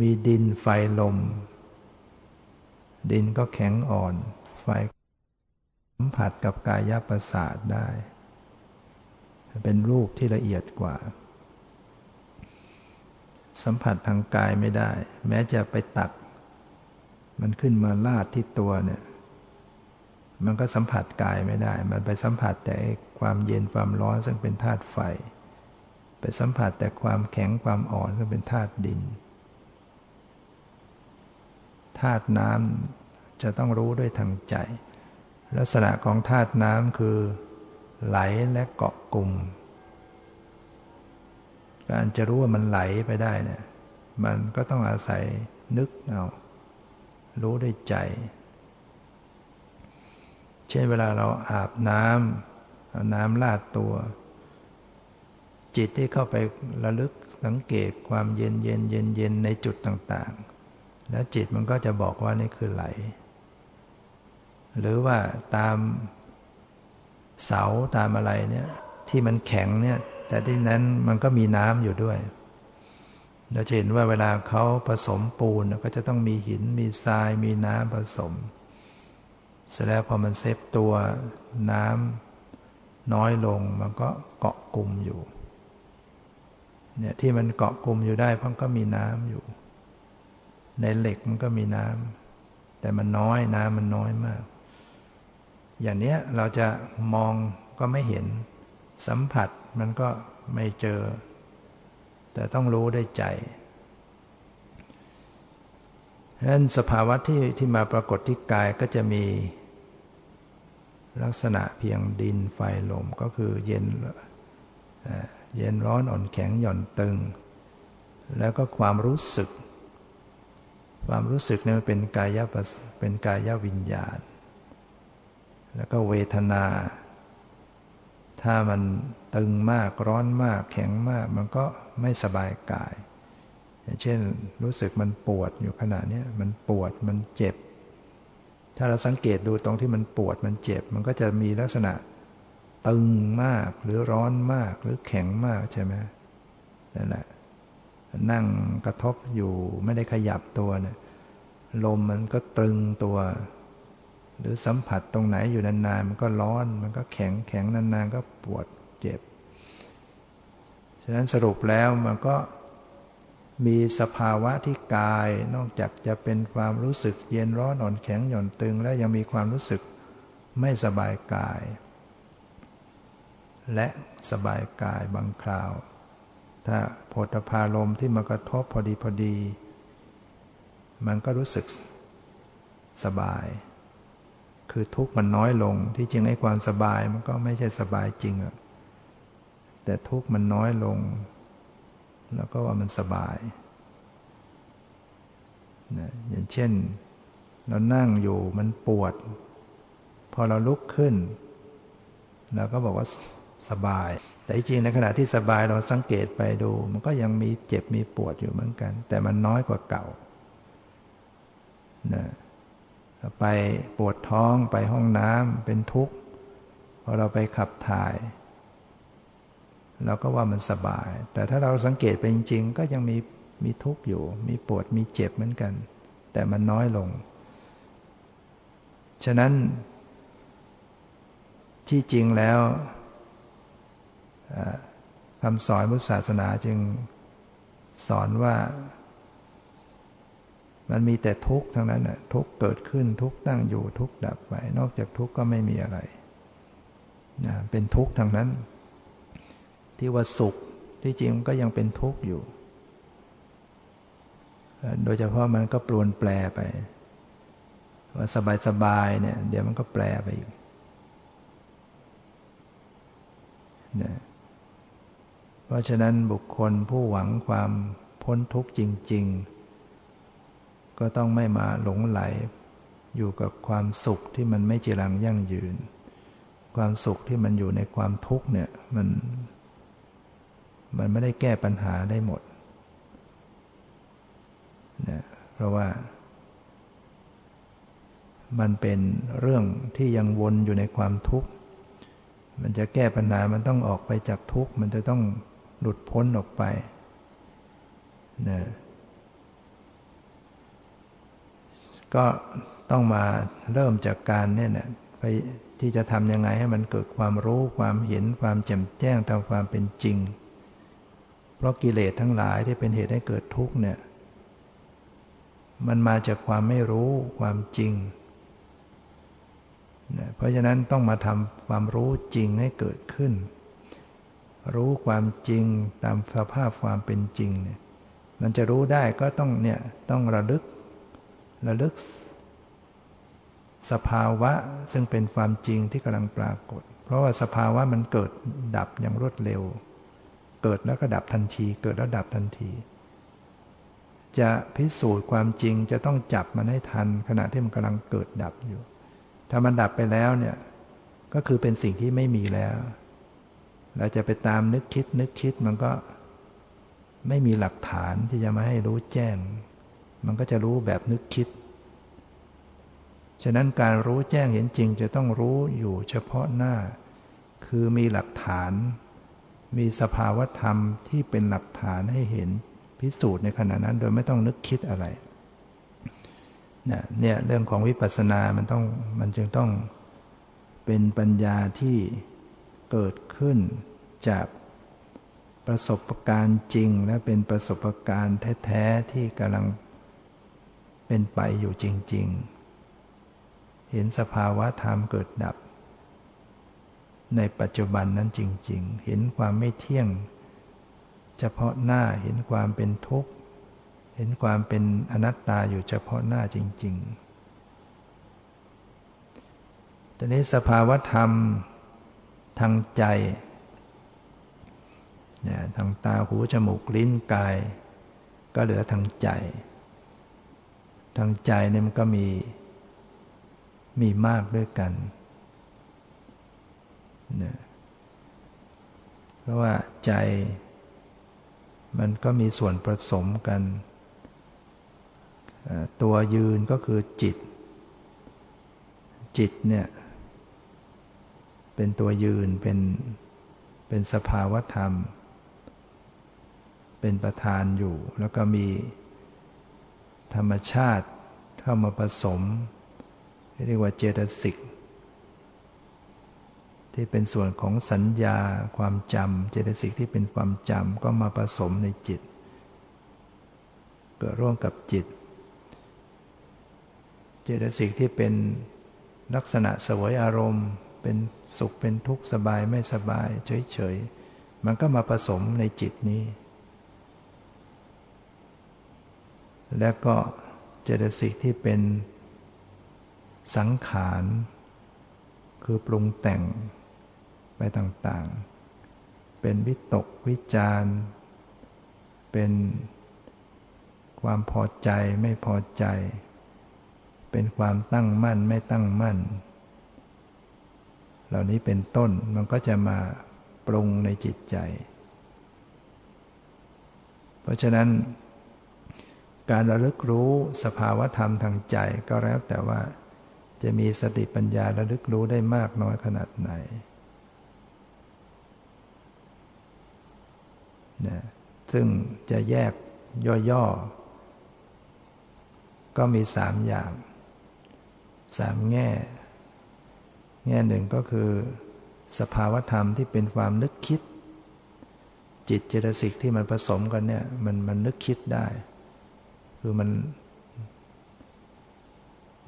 มีดินไฟลม ดินก็แข็งอ่อน ไฟสัมผัสกับกายประสาทได้ เป็นรูปที่ละเอียดกว่า สัมผัสทางกายไม่ได้ แม้จะไปตัก มันขึ้นมาลาดที่ตัวเนี่ย มันก็สัมผัสกายไม่ได้ มันไปสัมผัสแต่ความเย็นความร้อนซึ่งเป็นธาตุไฟ ไปสัมผัสแต่ความแข็งความอ่อนซึ่งเป็นธาตุดิน ธาตุน้ำจะต้องรู้ด้วยทางใจ ลักษณะของธาตุน้ำคือไหลและเกาะกลุ่ม การจะรู้ว่ามันไหลไปได้เนี่ย มันก็ต้องอาศัยนึกเอา รู้ด้วยใจ เช่นเวลาเราอาบน้ำเอาน้ำลาดตัว จิตที่เข้าไประลึกสังเกตความเย็นเย็นเย็นเย็นในจุดต่างๆ แล้วจิตมันก็จะบอกว่านี่คือไหล หรือว่าตามเสาตามอะไรเนี่ยที่มันแข็งเนี่ย แต่ที่นั้นมันก็มีน้ำอยู่ด้วย เราจะเห็นว่าเวลาเขาผสมปูนก็จะต้องมีหินมีทรายมีน้ำผสม เสร็จแล้วพอมันเซฟตัวน้ำน้อยลงมันก็เกาะกลุ่มอยู่เนี่ยที่มันเกาะกลุ่มอยู่ได้เพราะก็มีน้ำอยู่ ในเหล็กมันก็มีน้ำแต่มันน้อยน้ำมันน้อยมาก อย่างเนี้ยเราจะมองก็ไม่เห็นสัมผัสมันก็ไม่เจอ แต่ต้องรู้ได้ใจฉะนั้นสภาวะที่ที่มาปรากฏที่กายก็จะมีลักษณะเพียงดินไฟลมก็คือเย็นเย็นร้อนอ่อนแข็งหย่อนตึง แล้วก็ความรู้สึก ความรู้สึกเนี่ยมันเป็นกายเป็นกายวิญญาณ แล้วก็เวทนา ถ้ามันตึงมากร้อนมากแข็งมาก มันก็ไม่สบายกาย อย่างเช่นรู้สึกมันปวดอยู่ขณะนี้มันปวดมันเจ็บ ถ้าเราสังเกตดูตรงที่มันปวดมันเจ็บ มันก็จะมีลักษณะตึงมากหรือร้อนมากหรือแข็งมากใช่ไหมนั่นแหละนั่งกระทบอยู่ไม่ได้ขยับตัวเนี่ยลมมันก็ตรึงตัว หรือสัมผัสตรงไหนอยู่นานๆมันก็ร้อน มันก็แข็งแข็งนานๆก็ปวดเจ็บ ฉะนั้นสรุปแล้วมันก็มีสภาวะที่กายนอกจากจะเป็นความรู้สึกเย็นร้อนอ่อนแข็งหย่อนตึง แล้วยังมีความรู้สึกไม่สบายกาย และสบายกายบางคราว ถ้าโพธพารมที่มากระทบพอดีพอดี มันก็รู้สึกสบาย คือทุกข์มันน้อยลง ที่จริงไอ้ความสบายมันก็ไม่ใช่สบายจริงอะแต่ทุกข์มันน้อยลง แล้วก็ว่ามันสบายนะอย่างเช่น เรานั่งอยู่มันปวด พอเราลุกขึ้นเราก็บอกว่าสบาย แต่จริงในขณะที่สบายเราสังเกตไปดู มันก็ยังมีเจ็บมีปวดอยู่เหมือนกัน แต่มันน้อยกว่าเก่านะ ไปปวดท้องไปห้องน้ำเป็นทุกข์พอเราไปขับถ่าย เราก็ว่ามันสบาย แต่ถ้าเราสังเกตไปจริง ๆ ก็ยังมีมีทุกข์อยู่ มีปวดมีเจ็บเหมือนกัน แต่มันน้อยลง ฉะนั้น ที่จริงแล้วคำสอนพุทธศาสนาจึงสอนว่า มันมีแต่ทุกข์ทั้งนั้นน่ะทุกข์เกิดขึ้นทุกข์ตั้งอยู่ทุกข์ดับไป นอกจากทุกข์ก็ไม่มีอะไรนะเป็นทุกข์ทั้งนั้น ที่ว่าสุขที่จริงก็ยังเป็นทุกข์อยู่ โดยเฉพาะมันก็ปลวนแปลไป ว่าสบายๆเนี่ย เดี๋ยวมันก็แปลไปอีกนะเพราะฉะนั้นบุคคลผู้หวังความพ้นทุกข์จริง ๆ ก็ต้องไม่มาหลงไหล อยู่กับความสุขที่มันไม่จีรังยั่งยืน ความสุขที่มันอยู่ในความทุกข์เนี่ยมัน มันไม่ได้แก้ปัญหาได้หมดนะเพราะว่า มันเป็นเรื่องที่ยังวนอยู่ในความทุกข์ มันจะแก้ปัญหามันต้องออกไปจากทุกข์ มันจะต้องหลุดพ้นออกไปนะ ก็ต้องมาเริ่มจากการเนี่ยนะไปที่จะทำยังไงให้มันเกิดความรู้ความเห็นความแจ่มแจ้งตามความเป็นจริง เพราะกิเลสทั้งหลายที่เป็นเหตุให้เกิดทุกข์เนี่ย มันมาจากความไม่รู้ความจริงเพราะฉะนั้นต้องมาทำความรู้จริงให้เกิดขึ้น รู้ความจริงตามสภาพความเป็นจริงเนี่ยมันจะรู้ได้ก็ต้องเนี่ยต้องระลึก ระลึก สภาวะซึ่งเป็นความจริงที่กำลังปรากฏ เพราะว่าสภาวะมันเกิดดับอย่างรวดเร็ว เกิดแล้วก็ดับทันที เกิดแล้วดับทันที จะพิสูจน์ความจริงจะต้องจับมันให้ทัน ขณะที่มันกำลังเกิดดับอยู่ ถ้ามันดับไปแล้วเนี่ยก็คือเป็นสิ่งที่ไม่มีแล้ว เราจะไปตามนึกคิดนึกคิดมันก็ไม่มีหลักฐานที่จะมาให้รู้แจ้ง มันก็จะรู้แบบนึกคิด ฉะนั้นการรู้แจ้งเห็นจริงจะต้องรู้อยู่เฉพาะหน้า คือมีหลักฐาน มีสภาวธรรมที่เป็นหลักฐานให้เห็นพิสูจน์ในขณะนั้นโดยไม่ต้องนึกคิดอะไรเนี่ยเรื่องของวิปัสสนา มันต้อง มันจึงต้องเป็นปัญญาที่เกิดขึ้นจากประสบการณ์จริง และเป็นประสบการณ์แท้ ๆ ที่กำลัง เป็นไปอยู่จริง ๆ เห็นสภาวะธรรมเกิดดับ ในปัจจุบันนั้นจริง ๆ เห็นความไม่เที่ยง เฉพาะหน้าเห็นความเป็นทุกข์ เห็นความเป็นอนัตตาอยู่เฉพาะหน้าจริง ๆ ตอนนี้สภาวะธรรมทางใจทางตาหูจมูกลิ้นกาย ก็เหลือทางใจ ทางใจเนี่ยมันก็มีมีมากด้วยกันนะเพราะว่าใจ มันก็มีส่วนผสมกัน ตัวยืนก็คือจิต จิตเนี่ยเป็นตัวยืนเป็นเป็นสภาวธรรม เป็นประธานอยู่ แล้วก็มี ธรรมชาติเข้ามาผสม เรียกว่าเจตสิก ที่เป็นส่วนของสัญญาความจำเจตสิกที่เป็นความจำก็มาผสมในจิต เกิดร่วมกับจิต เจตสิกที่เป็นลักษณะสวยอารมณ์ เป็นสุขเป็นทุกข์สบายไม่สบาย เฉยๆ มันก็มาผสมในจิตนี้ แล้วก็เจตสิกที่เป็นสังขาร คือปรุงแต่งไปต่างๆ เป็นวิตกวิจารเป็นความพอใจไม่พอใจ เป็นความตั้งมั่นไม่ตั้งมั่น เหล่านี้เป็นต้นมันก็จะมาปรุงในจิตใจ เพราะฉะนั้น การระลึกรู้สภาวธรรมทางใจก็แล้วแต่ว่า จะมีสติปัญญาระลึกรู้ได้มากน้อยขนาดไหนนะซึ่งจะแยกย่อๆ ก็มีสามอย่างสามแง่ แง่หนึ่งก็คือ สภาวธรรมที่เป็นความนึกคิด จิตเจตสิกที่มันผสมกันเนี่ยมันมันนึกคิดได้ คือมัน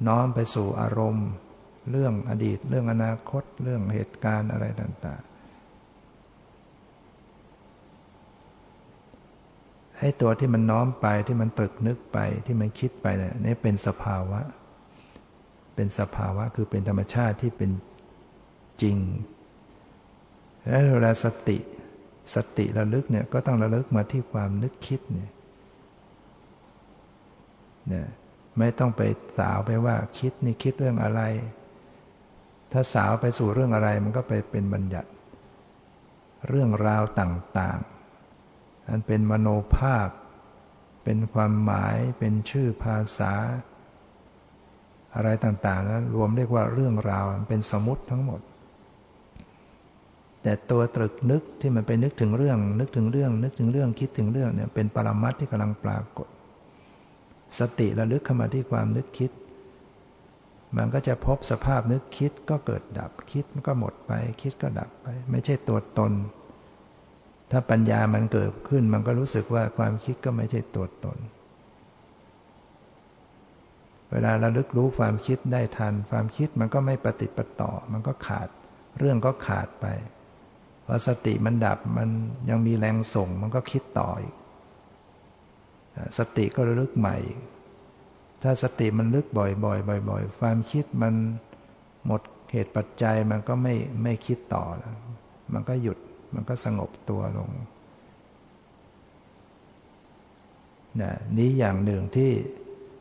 น้อมไปสู่อารมณ์ เรื่องอดีต เรื่องอนาคต เรื่องเหตุการณ์อะไรต่างๆไอ้ตัวที่มันน้อมไปที่มันตรึกนึกไปที่มันคิดไปเนี่ยนี่เป็นสภาวะ เป็นสภาวะคือเป็นธรรมชาติที่เป็นจริงแล้วเวลาสติสติระลึกเนี่ยก็ต้องระลึกมาที่ความนึกคิดเนี่ย นี่ยไม่ต้องไปสาวไปว่าคิดนี่คิดเรื่องอะไร ถ้าสาวไปสู่เรื่องอะไรมันก็ไปเป็นบัญญัติ เรื่องราวต่างๆ อันเป็นมโนภาพ เป็นความหมาย เป็นชื่อภาษา อะไรต่างๆนั้นรวมเรียกว่าเรื่องราวเป็นสมมติทั้งหมด แต่ตัวตรึกนึกที่มันไปนึกถึงเรื่อง นึกถึงเรื่อง นึกถึงเรื่องคิดถึงเรื่องเนี่ยเป็นปรมัตที่กำลังปรากฏ สติระลึกเข้ามาที่ความนึกคิด มันก็จะพบสภาพนึกคิดก็เกิดดับคิดมันก็หมดไป คิดก็ดับไป ไม่ใช่ตัวตน ถ้าปัญญามันเกิดขึ้น มันก็รู้สึกว่าความคิดก็ไม่ใช่ตัวตน เวลาเราลึกรู้ความคิดได้ทัน ความคิดมันก็ไม่ปฏิปต่อ มันก็ขาด เรื่องก็ขาดไปพอสติมันดับมันยังมีแรงส่ง มันก็คิดต่ออีก สติก็ระลึกใหม่ ถ้าสติมันลึกบ่อยๆบ่อย ๆ ความคิดมันหมดเหตุปัจจัยมันก็ไม่ไม่คิดต่อแล้วมันก็หยุดมันก็สงบตัวลงนะนี้อย่างหนึ่งที่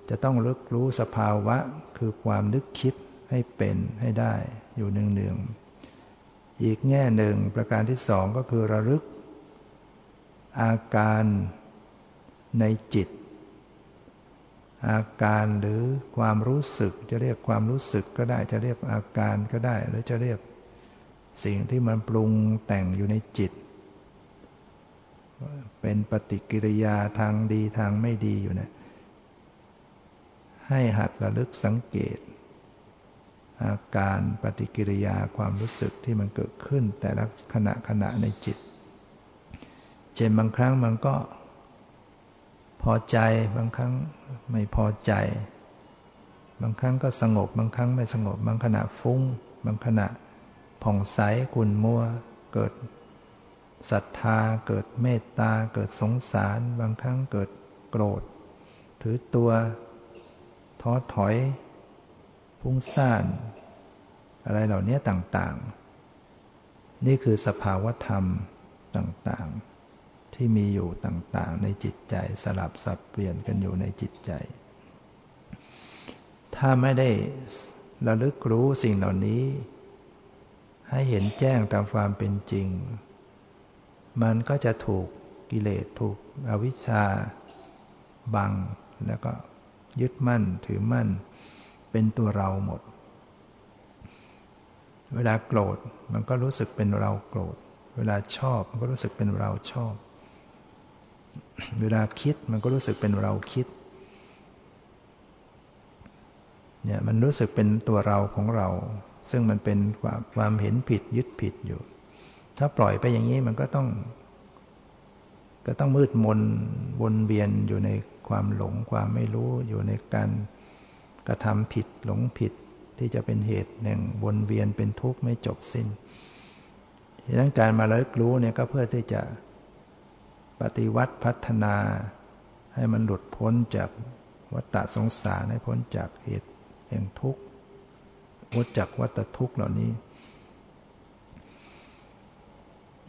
จะต้องลึกรู้สภาวะคือความนึกคิดให้เป็นให้ได้อยู่หนึ่งๆอีกแง่หนึ่งประการที่สองก็คือระลึก อาการ ในจิต อาการหรือความรู้สึกจะเรียกความรู้สึกก็ได้จะเรียกอาการก็ได้ หรือจะเรียกสิ่งที่มันปรุงแต่งอยู่ในจิต เป็นปฏิกิริยาทางดีทางไม่ดีอยู่นะให้หัดระลึกสังเกต อาการปฏิกิริยาความรู้สึกที่มันเกิดขึ้นแต่ละขณะขณะในจิต เช่นบางครั้งมันก็ พอใจบางครั้งไม่พอใจ บางครั้งก็สงบ บางครั้งไม่สงบ บางขณะฟุ้ง บางขณะผ่องใสขุ่นมัว เกิดศรัทธา เกิดเมตตา เกิดสงสาร บางครั้งเกิดโกรธ ถือตัวท้อถอยพุ่งซ่าน อะไรเหล่านี้ต่าง ๆ นี่คือสภาวธรรมต่าง ๆ ที่มีอยู่ต่างๆ ในจิตใจสลับสับเปลี่ยนกันอยู่ในจิตใจ ถ้าไม่ได้ระลึกรู้สิ่งเหล่านี้ ให้เห็นแจ้งตามความเป็นจริง มันก็จะถูกกิเลสถูกอวิชชาบัง แล้วก็ยึดมั่นถือมั่น เป็นตัวเราหมด เวลาโกรธมันก็รู้สึกเป็นเราโกรธ เวลาชอบมันก็รู้สึกเป็นเราชอบ เวลาคิดมันก็รู้สึกเป็นเราคิดเนี่ยมันรู้สึกเป็นตัวเราของเรา ซึ่งมันเป็นความความเห็นผิดยึดผิดอยู่ ถ้าปล่อยไปอย่างนี้มันก็ต้อง ก็ต้องมืดมนวนเวียนอยู่ในความหลงความไม่รู้อยู่ในการกระทำผิดหลงผิดที่จะเป็นเหตุแห่งวนเวียนเป็นทุกข์ไม่จบสิน้นดังนั้นการมาเลิกรู้เนี่ยก็เพื่อที่จะ ปฏิวัติพัฒนา ให้มันหลุดพ้นจากวัฏสงสารให้พ้นจากเหตุแห่งทุกข์พ้นจากวัฏทุกข์เหล่านี้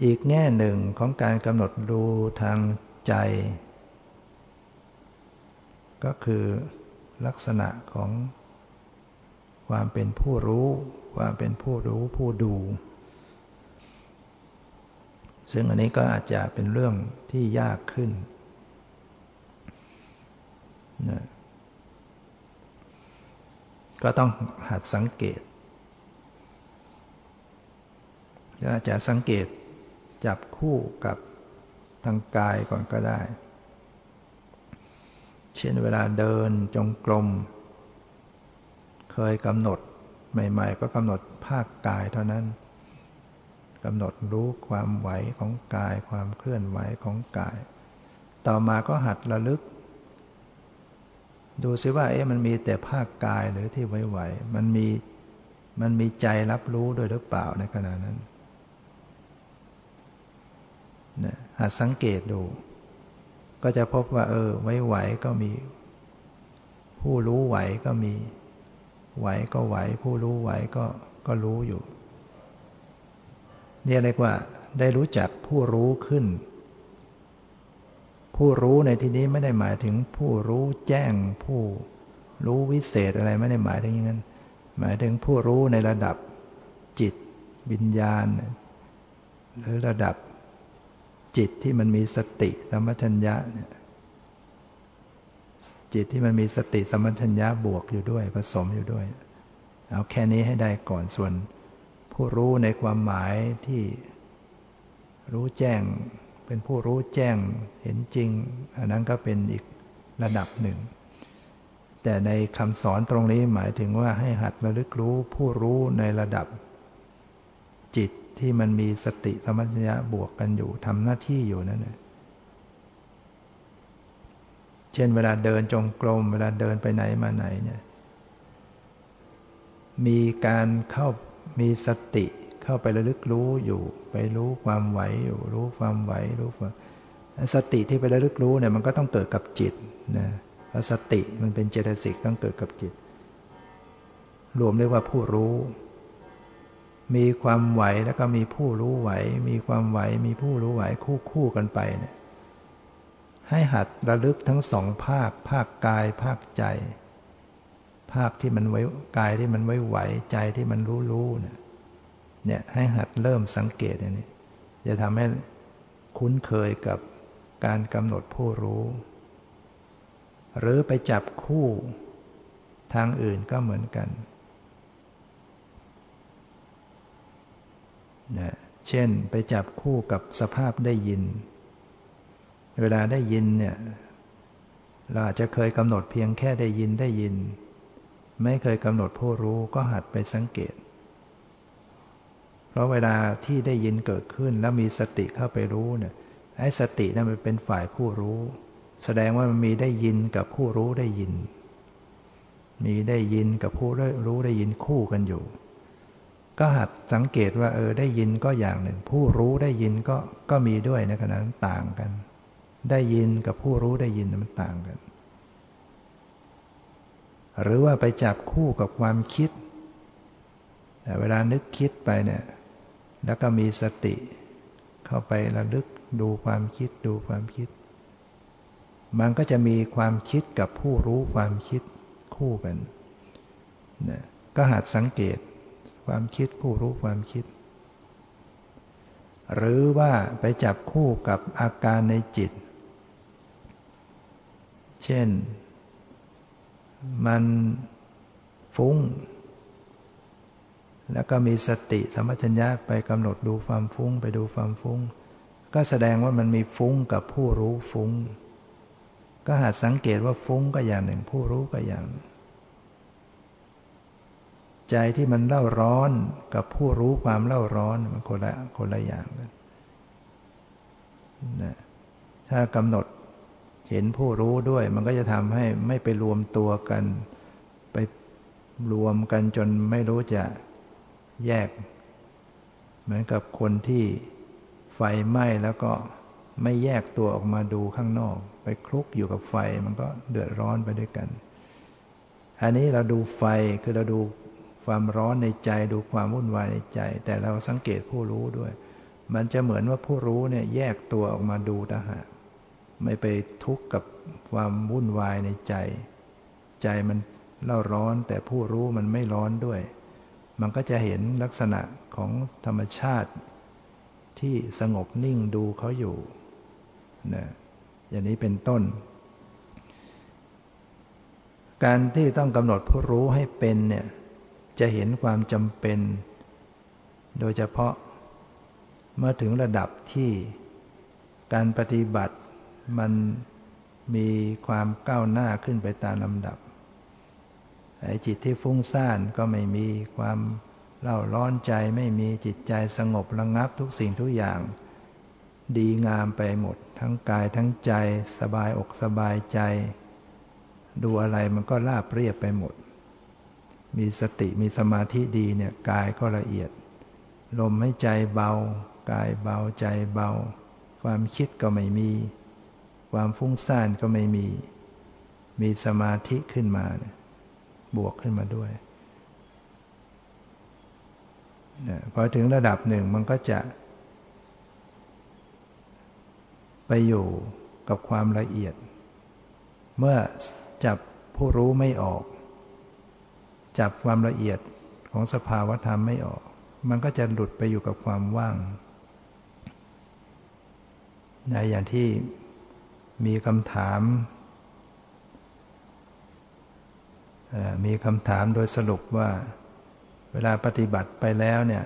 อีกแง่หนึ่งของการกำหนดดูทางใจ ก็คือลักษณะของความเป็นผู้รู้ ความเป็นผู้รู้ผู้ดู ซึ่งอันนี้ก็อาจจะเป็นเรื่องที่ยากขึ้นนะก็ต้องหัดสังเกตก็จะสังเกตจับคู่กับทางกายก่อนก็ได้ เช่นเวลาเดินจงกรม เคยกำหนดใหม่ ๆ ก็กำหนดภาคกายเท่านั้น กำหนดรู้ความไหวของกาย ความเคลื่อนไหวของกาย ต่อมาก็หัดระลึก ดูซิว่าเอ๊ะมันมีแต่ภาคกายหรือที่ไหวๆมันมีมันมีใจรับรู้ด้วยหรือเปล่าในขณะนั้นนะหัดสังเกตดู ก็จะพบว่า เออไหวๆก็มี ผู้รู้ไหวก็มี ไหวก็ไหว ผู้รู้ไหวก็ก็รู้อยู่ เนี่ยเรียกว่าได้รู้จักผู้รู้ขึ้น ผู้รู้ในที่นี้ไม่ได้หมายถึงผู้รู้แจ้งผู้รู้วิเศษอะไรไม่ได้หมายถึงอย่างนั้น หมายถึงผู้รู้ในระดับจิตวิญญาณ หรือระดับจิตที่มันมีสติสัมปชัญญะเนี่ยจิตที่มันมีสติสมัชัญญะบวกอยู่ด้วยผสมอยู่ด้วย เอาแค่นี้ให้ได้ก่อนส่วน ผู้รู้ในความหมายที่รู้แจ้ง เป็นผู้รู้แจ้งเห็นจริง อันนั้นก็เป็นอีกระดับหนึ่ง แต่ในคำสอนตรงนี้หมายถึงว่าให้หัดระลึกรู้ผู้รู้ในระดับ จิตที่มันมีสติสมัญญะบวกกันอยู่ทำหน้าที่อยู่นั่นแหละเช่นเวลาเดินจงกรมเวลาเดินไปไหนมาไหนเนี่ยมีการเข้า มีสติเข้าไประลึกรู้อยู่ ไปรู้ความไหวอยู่ รู้ความไหวรู้ความสติที่ไประลึกรู้เนี่ยมันก็ต้องเกิดกับจิตนะเพราะสติมันเป็นเจตสิกต้องเกิดกับจิต รวมเรียกว่าผู้รู้ มีความไหวแล้วก็มีผู้รู้ไหว มีความไหวมีผู้รู้ไหวคู่คู่กันไปเนี่ยให้หัดระลึกทั้งสองภาค ภาคกายภาคใจ ภาคที่มันไว้กายที่มันไว้ไหวใจที่มันรู้รู้เนี่ยเนี่ยให้หัดเริ่มสังเกตอย่างนี้จะทำให้คุ้นเคยกับการกำหนดผู้รู้ หรือไปจับคู่ทางอื่นก็เหมือนกันนะเช่นไปจับคู่กับสภาพได้ยิน เวลาได้ยินเนี่ยเราอาจจะเคยกำหนดเพียงแค่ได้ยินได้ยิน ไม่เคยกำหนดผู้รู้ก็หัดไปสังเกต เพราะเวลาที่ได้ยินเกิดขึ้นแล้วมีสติเข้าไปรู้เนี่ยไอ้สตินั่นมันเป็นฝ่ายผู้รู้ แสดงว่ามันมีได้ยินกับผู้รู้ได้ยิน มีได้ยินกับผู้รู้ได้ยินคู่กันอยู่ ก็หัดสังเกตว่าเออได้ยินก็อย่างหนึ่ง ผู้รู้ได้ยินก็ก็มีด้วยในขณะนั้นต่างกัน ได้ยินกับผู้รู้ได้ยินมันต่างกัน หรือว่าไปจับคู่กับความคิดแต่เวลานึกคิดไปเนี่ย แล้วก็มีสติ เข้าไประลึกดูความคิดดูความคิด มันก็จะมีความคิดกับผู้รู้ความคิดคู่กันนะก็หัดสังเกตความคิดผู้รู้ความคิด หรือว่าไปจับคู่กับอาการในจิต เช่น มันฟุ้ง แล้วก็มีสติสัมปชัญญะไปกำหนดดูความฟุ้ง ไปดูความฟุ้ง ก็แสดงว่ามันมีฟุ้งกับผู้รู้ฟุ้ง ก็หาสังเกตว่าฟุ้งก็อย่างหนึ่ง ผู้รู้ก็อย่าง ใจที่มันเล่าร้อนกับผู้รู้ความเล่าร้อนมันคนละคนละอย่างกันนะถ้ากำหนด เห็นผู้รู้ด้วย มันก็จะทำให้ไม่ไปรวมตัวกัน ไปรวมกันจนไม่รู้จะแยก เหมือนกับคนที่ไฟไหม้แล้วก็ไม่แยกตัวออกมาดูข้างนอก ไปคลุกอยู่กับไฟมันก็เดือดร้อนไปด้วยกัน อันนี้เราดูไฟคือเราดูความร้อนในใจดูความวุ่นวายในใจ แต่เราสังเกตผู้รู้ด้วย มันจะเหมือนว่าผู้รู้เนี่ยแยกตัวออกมาดูนะฮะ ไม่ไปทุกข์กับความวุ่นวายในใจ ใจมันเล่าร้อนแต่ผู้รู้มันไม่ร้อนด้วย มันก็จะเห็นลักษณะของธรรมชาติ ที่สงบนิ่งดูเขาอยู่นะอย่างนี้เป็นต้น การที่ต้องกำหนดผู้รู้ให้เป็นเนี่ยจะเห็นความจำเป็น โดยเฉพาะเมื่อถึงระดับที่การปฏิบัติ มันมีความก้าวหน้าขึ้นไปตามลำดับไอ้จิตที่ฟุ้งซ่านก็ไม่มีความเล่าร้อนใจไม่มีจิตใจสงบระงับทุกสิ่งทุกอย่าง ดีงามไปหมด ทั้งกายทั้งใจสบายอกสบายใจ ดูอะไรมันก็ราบเรียบไปหมด มีสติมีสมาธิดีเนี่ยกายก็ละเอียด ลมให้ใจเบา กายเบาใจเบา ความคิดก็ไม่มี ความฟุ้งซ่านก็ไม่มี มีสมาธิขึ้นมาเนี่ยบวกขึ้นมาด้วยพอถึงระดับหนึ่งมันก็จะ ไปอยู่กับความละเอียด เมื่อจับผู้รู้ไม่ออก จับความละเอียดของสภาวธรรมไม่ออก มันก็จะหลุดไปอยู่กับความว่างในอย่างที่ มีคำถาม มีคำถามโดยสรุปว่า เวลาปฏิบัติไปแล้วเนี่ย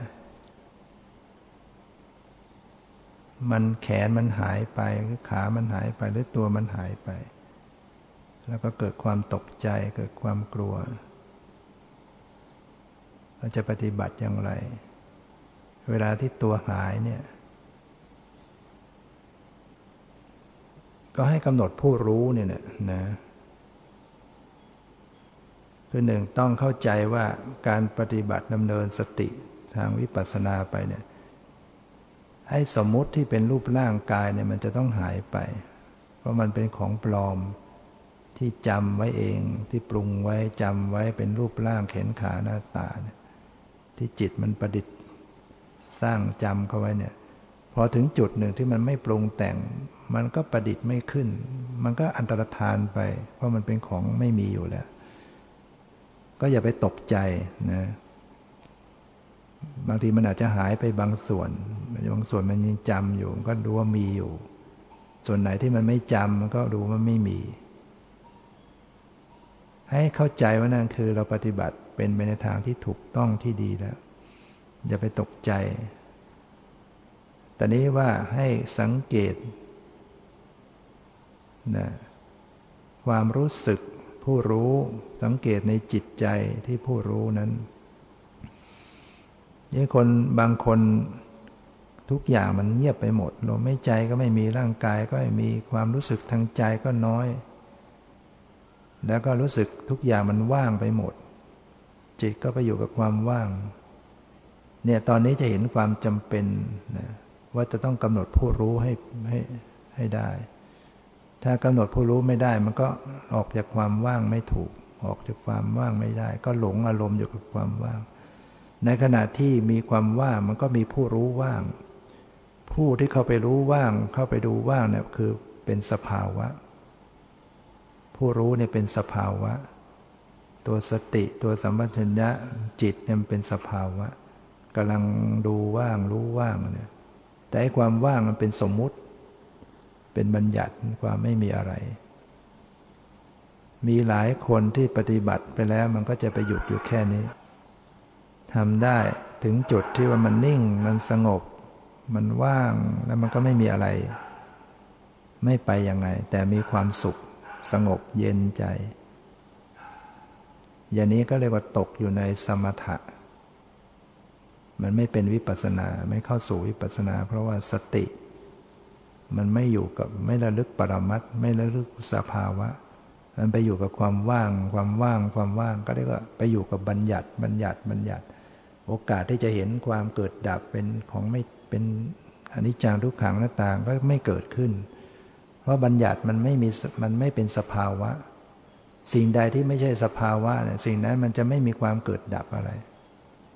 มันแขนมันหายไปหรือขามันหายไปหรือตัวมันหายไป แล้วก็เกิดความตกใจเกิดความกลัวเราจะปฏิบัติอย่างไร เวลาที่ตัวหายเนี่ย ก็ให้กำหนดผู้รู้เนี่ยนะคือหนึ่งต้องเข้าใจว่าการปฏิบัติดำเนินสติทางวิปัสสนาไปเนี่ยให้สมมุติที่เป็นรูปร่างกายเนี่ยมันจะต้องหายไป เพราะมันเป็นของปลอมที่จำไว้เองที่ปรุงไว้จำไว้เป็นรูปร่างเข็นขาหน้าตาเนี่ยที่จิตมันประดิษฐ์สร้างจำเข้าไว้เนี่ย พอถึงจุดหนึ่งที่มันไม่ปรุงแต่ง มันก็ประดิษฐ์ไม่ขึ้น มันก็อันตรธานไป เพราะมันเป็นของไม่มีอยู่แล้ว ก็อย่าไปตกใจนะบางทีมันอาจจะหายไปบางส่วน บางส่วนมันยังจำอยู่ก็ดูว่ามีอยู่ ส่วนไหนที่มันไม่จำมันก็ดูว่าไม่มี ให้เข้าใจว่านั่นคือเราปฏิบัติเป็นไปในทางที่ถูกต้องที่ดีแล้ว อย่าไปตกใจ แต่นี้ว่าให้สังเกตนะความรู้สึกผู้รู้สังเกตในจิตใจที่ผู้รู้นั้นนี่คนบางคนทุกอย่างมันเงียบไปหมดลมไม่ใจก็ไม่มีร่างกายก็ไม่มีความรู้สึกทางใจก็น้อย แล้วก็รู้สึกทุกอย่างมันว่างไปหมด จิตก็ไปอยู่กับความว่างเนี่ยตอนนี้จะเห็นความจำเป็นนะ ว่าจะต้องกำหนดผู้รู้ให้ให้ให้ได้ ถ้ากำหนดผู้รู้ไม่ได้ มันก็ออกจากความว่างไม่ถูก ออกจากความว่างไม่ได้ ก็หลงอารมณ์อยู่กับความว่าง ในขณะที่มีความว่างมันก็มีผู้รู้ว่าง ผู้ที่เข้าไปรู้ว่าง เข้าไปดูว่างเนี่ยคือเป็นสภาวะ ผู้รู้เนี่ยเป็นสภาวะ ตัวสติตัวสัมปชัญญะจิตเนี่ยเป็นสภาวะกำลังดูว่างรู้ว่างเนี่ย แต่ความว่างมันเป็นสมมุติ เป็นบัญญัติความไม่มีอะไร มีหลายคนที่ปฏิบัติไปแล้วมันก็จะไปหยุดอยู่แค่นี้ทำได้ถึงจุดที่ว่ามันนิ่ง มันสงบ มันว่างแล้วมันก็ไม่มีอะไร ไม่ไปยังไง แต่มีความสุข สงบเย็นใจ อย่างนี้ก็เรียกว่าตกอยู่ในสมถะ มันไม่เป็นวิปัสนาไม่เข้าสู่วิปัสนา เพราะว่าสติ มันไม่อยู่กับไม่ระลึกปรมัตไม่ระลึกสภาวะ มันไปอยู่กับความว่าง ความว่าง ความว่างก็เรียกว่าไปอยู่กับบัญญัติ บัญญัติ บัญญัติ โอกาสที่จะเห็นความเกิดดับเป็นของไม่เป็นอนิจจังทุกขังหน้าต่างก็ไม่เกิดขึ้น เพราะบัญญัติมันไม่มีมันไม่เป็นสภาวะ สิ่งใดที่ไม่ใช่สภาวะเนี่ยสิ่งนั้นมันจะไม่มีความเกิดดับอะไรเ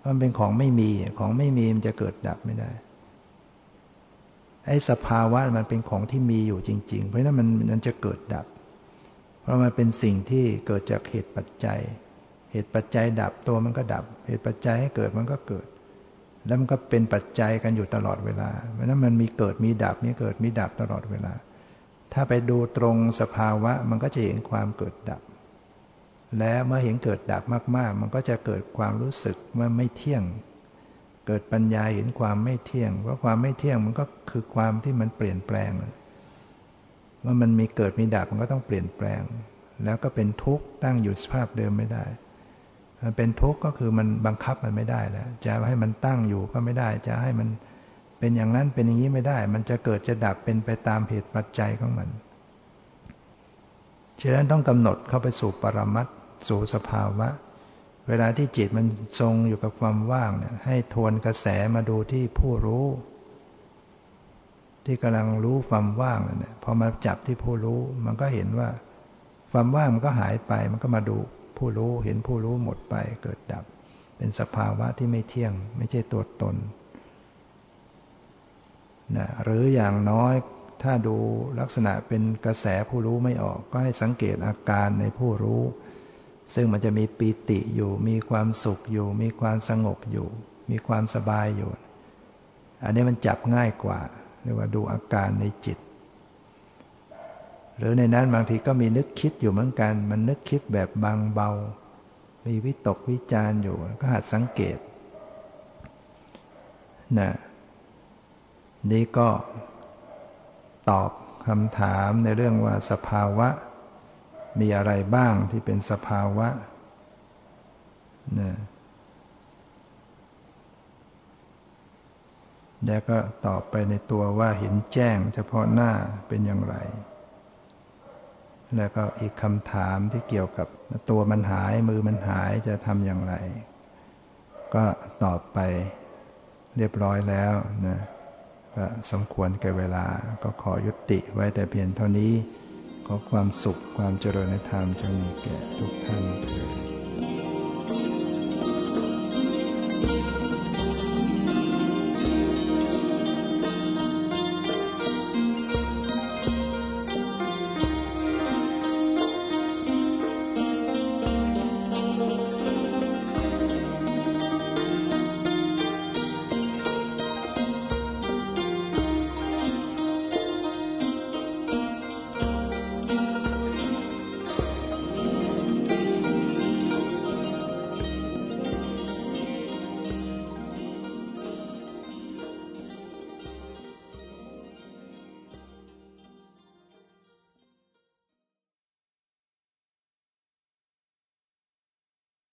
มันเป็นของไม่มี ของไม่มีมันจะเกิดดับไม่ได้ ไอ้สภาวะมันเป็นของที่มีอยู่จริง ๆ เพราะนั้นมันมันจะเกิดดับ เพราะมันเป็นสิ่งที่เกิดจากเหตุปัจจัย เหตุปัจจัยดับตัวมันก็ดับ เหตุปัจจัยให้เกิดมันก็เกิด แล้วมันก็เป็นปัจจัยกันอยู่ตลอดเวลา เพราะนั้นมันมีเกิดมีดับมีเกิดมีดับตลอดเวลา ถ้าไปดูตรงสภาวะมันก็จะเห็นความเกิดดับ และเมื่อเห็นเกิดดับมาก ๆ มันก็จะเกิดความรู้สึกว่าไม่เที่ยง เกิดปัญญาเห็นความไม่เที่ยงเพราะความไม่เที่ยงมันก็คือความที่มันเปลี่ยนแปลงเมื่อมันมีเกิดมีดับมันก็ต้องเปลี่ยนแปลง แล้วก็เป็นทุกข์ตั้งอยู่สภาพเดิมไม่ได้ มันเป็นทุกข์ก็คือมันบังคับมันไม่ได้แล้วจะให้มันตั้งอยู่ก็ไม่ได้ จะให้มันเป็นอย่างนั้นเป็นอย่างนี้ไม่ได้ มันจะเกิดจะดับเป็นไปตามเหตุปัจจัยของมันฉะนั้นต้องกำหนดเข้าไปสู่ปรมัต สู่สภาวะ เวลาที่จิตมันทรงอยู่กับความว่างเนี่ยให้ทวนกระแสมาดูที่ผู้รู้ ที่กำลังรู้ความว่างเนี่ยพอมาจับที่ผู้รู้มันก็เห็นว่า ความว่างมันก็หายไปมันก็มาดูผู้รู้เห็นผู้รู้หมดไปเกิดดับ เป็นสภาวะที่ไม่เที่ยง ไม่ใช่ตัวตนนะหรืออย่างน้อยถ้าดูลักษณะเป็นกระแสผู้รู้ไม่ออก ก็ให้สังเกตอาการในผู้รู้ ซึ่งมันจะมีปีติอยู่ มีความสุขอยู่ มีความสงบอยู่ มีความสบายอยู่ อันนี้มันจับง่ายกว่าเรียกว่าดูอาการในจิต หรือในนั้นบางทีก็มีนึกคิดอยู่เหมือนกัน มันนึกคิดแบบบางเบา มีวิตกวิจารอยู่ ก็หัดสังเกตนะนี่ก็ตอบคำถามในเรื่องว่าสภาวะ มีอะไรบ้างที่เป็นสภาวะนะแล้วก็ตอบไปในตัวว่าเห็นแจ้งเฉพาะหน้าเป็นอย่างไร แล้วก็อีกคำถามที่เกี่ยวกับตัวมันหายมือมันหายจะทำอย่างไร ก็ตอบไปเรียบร้อยแล้วนะก็สมควรแก่เวลาก็ขอยุติไว้แต่เพียงเท่านี้ ขอความสุขความเจริญในธรรมจงมีแก่ทุกท่านเถิด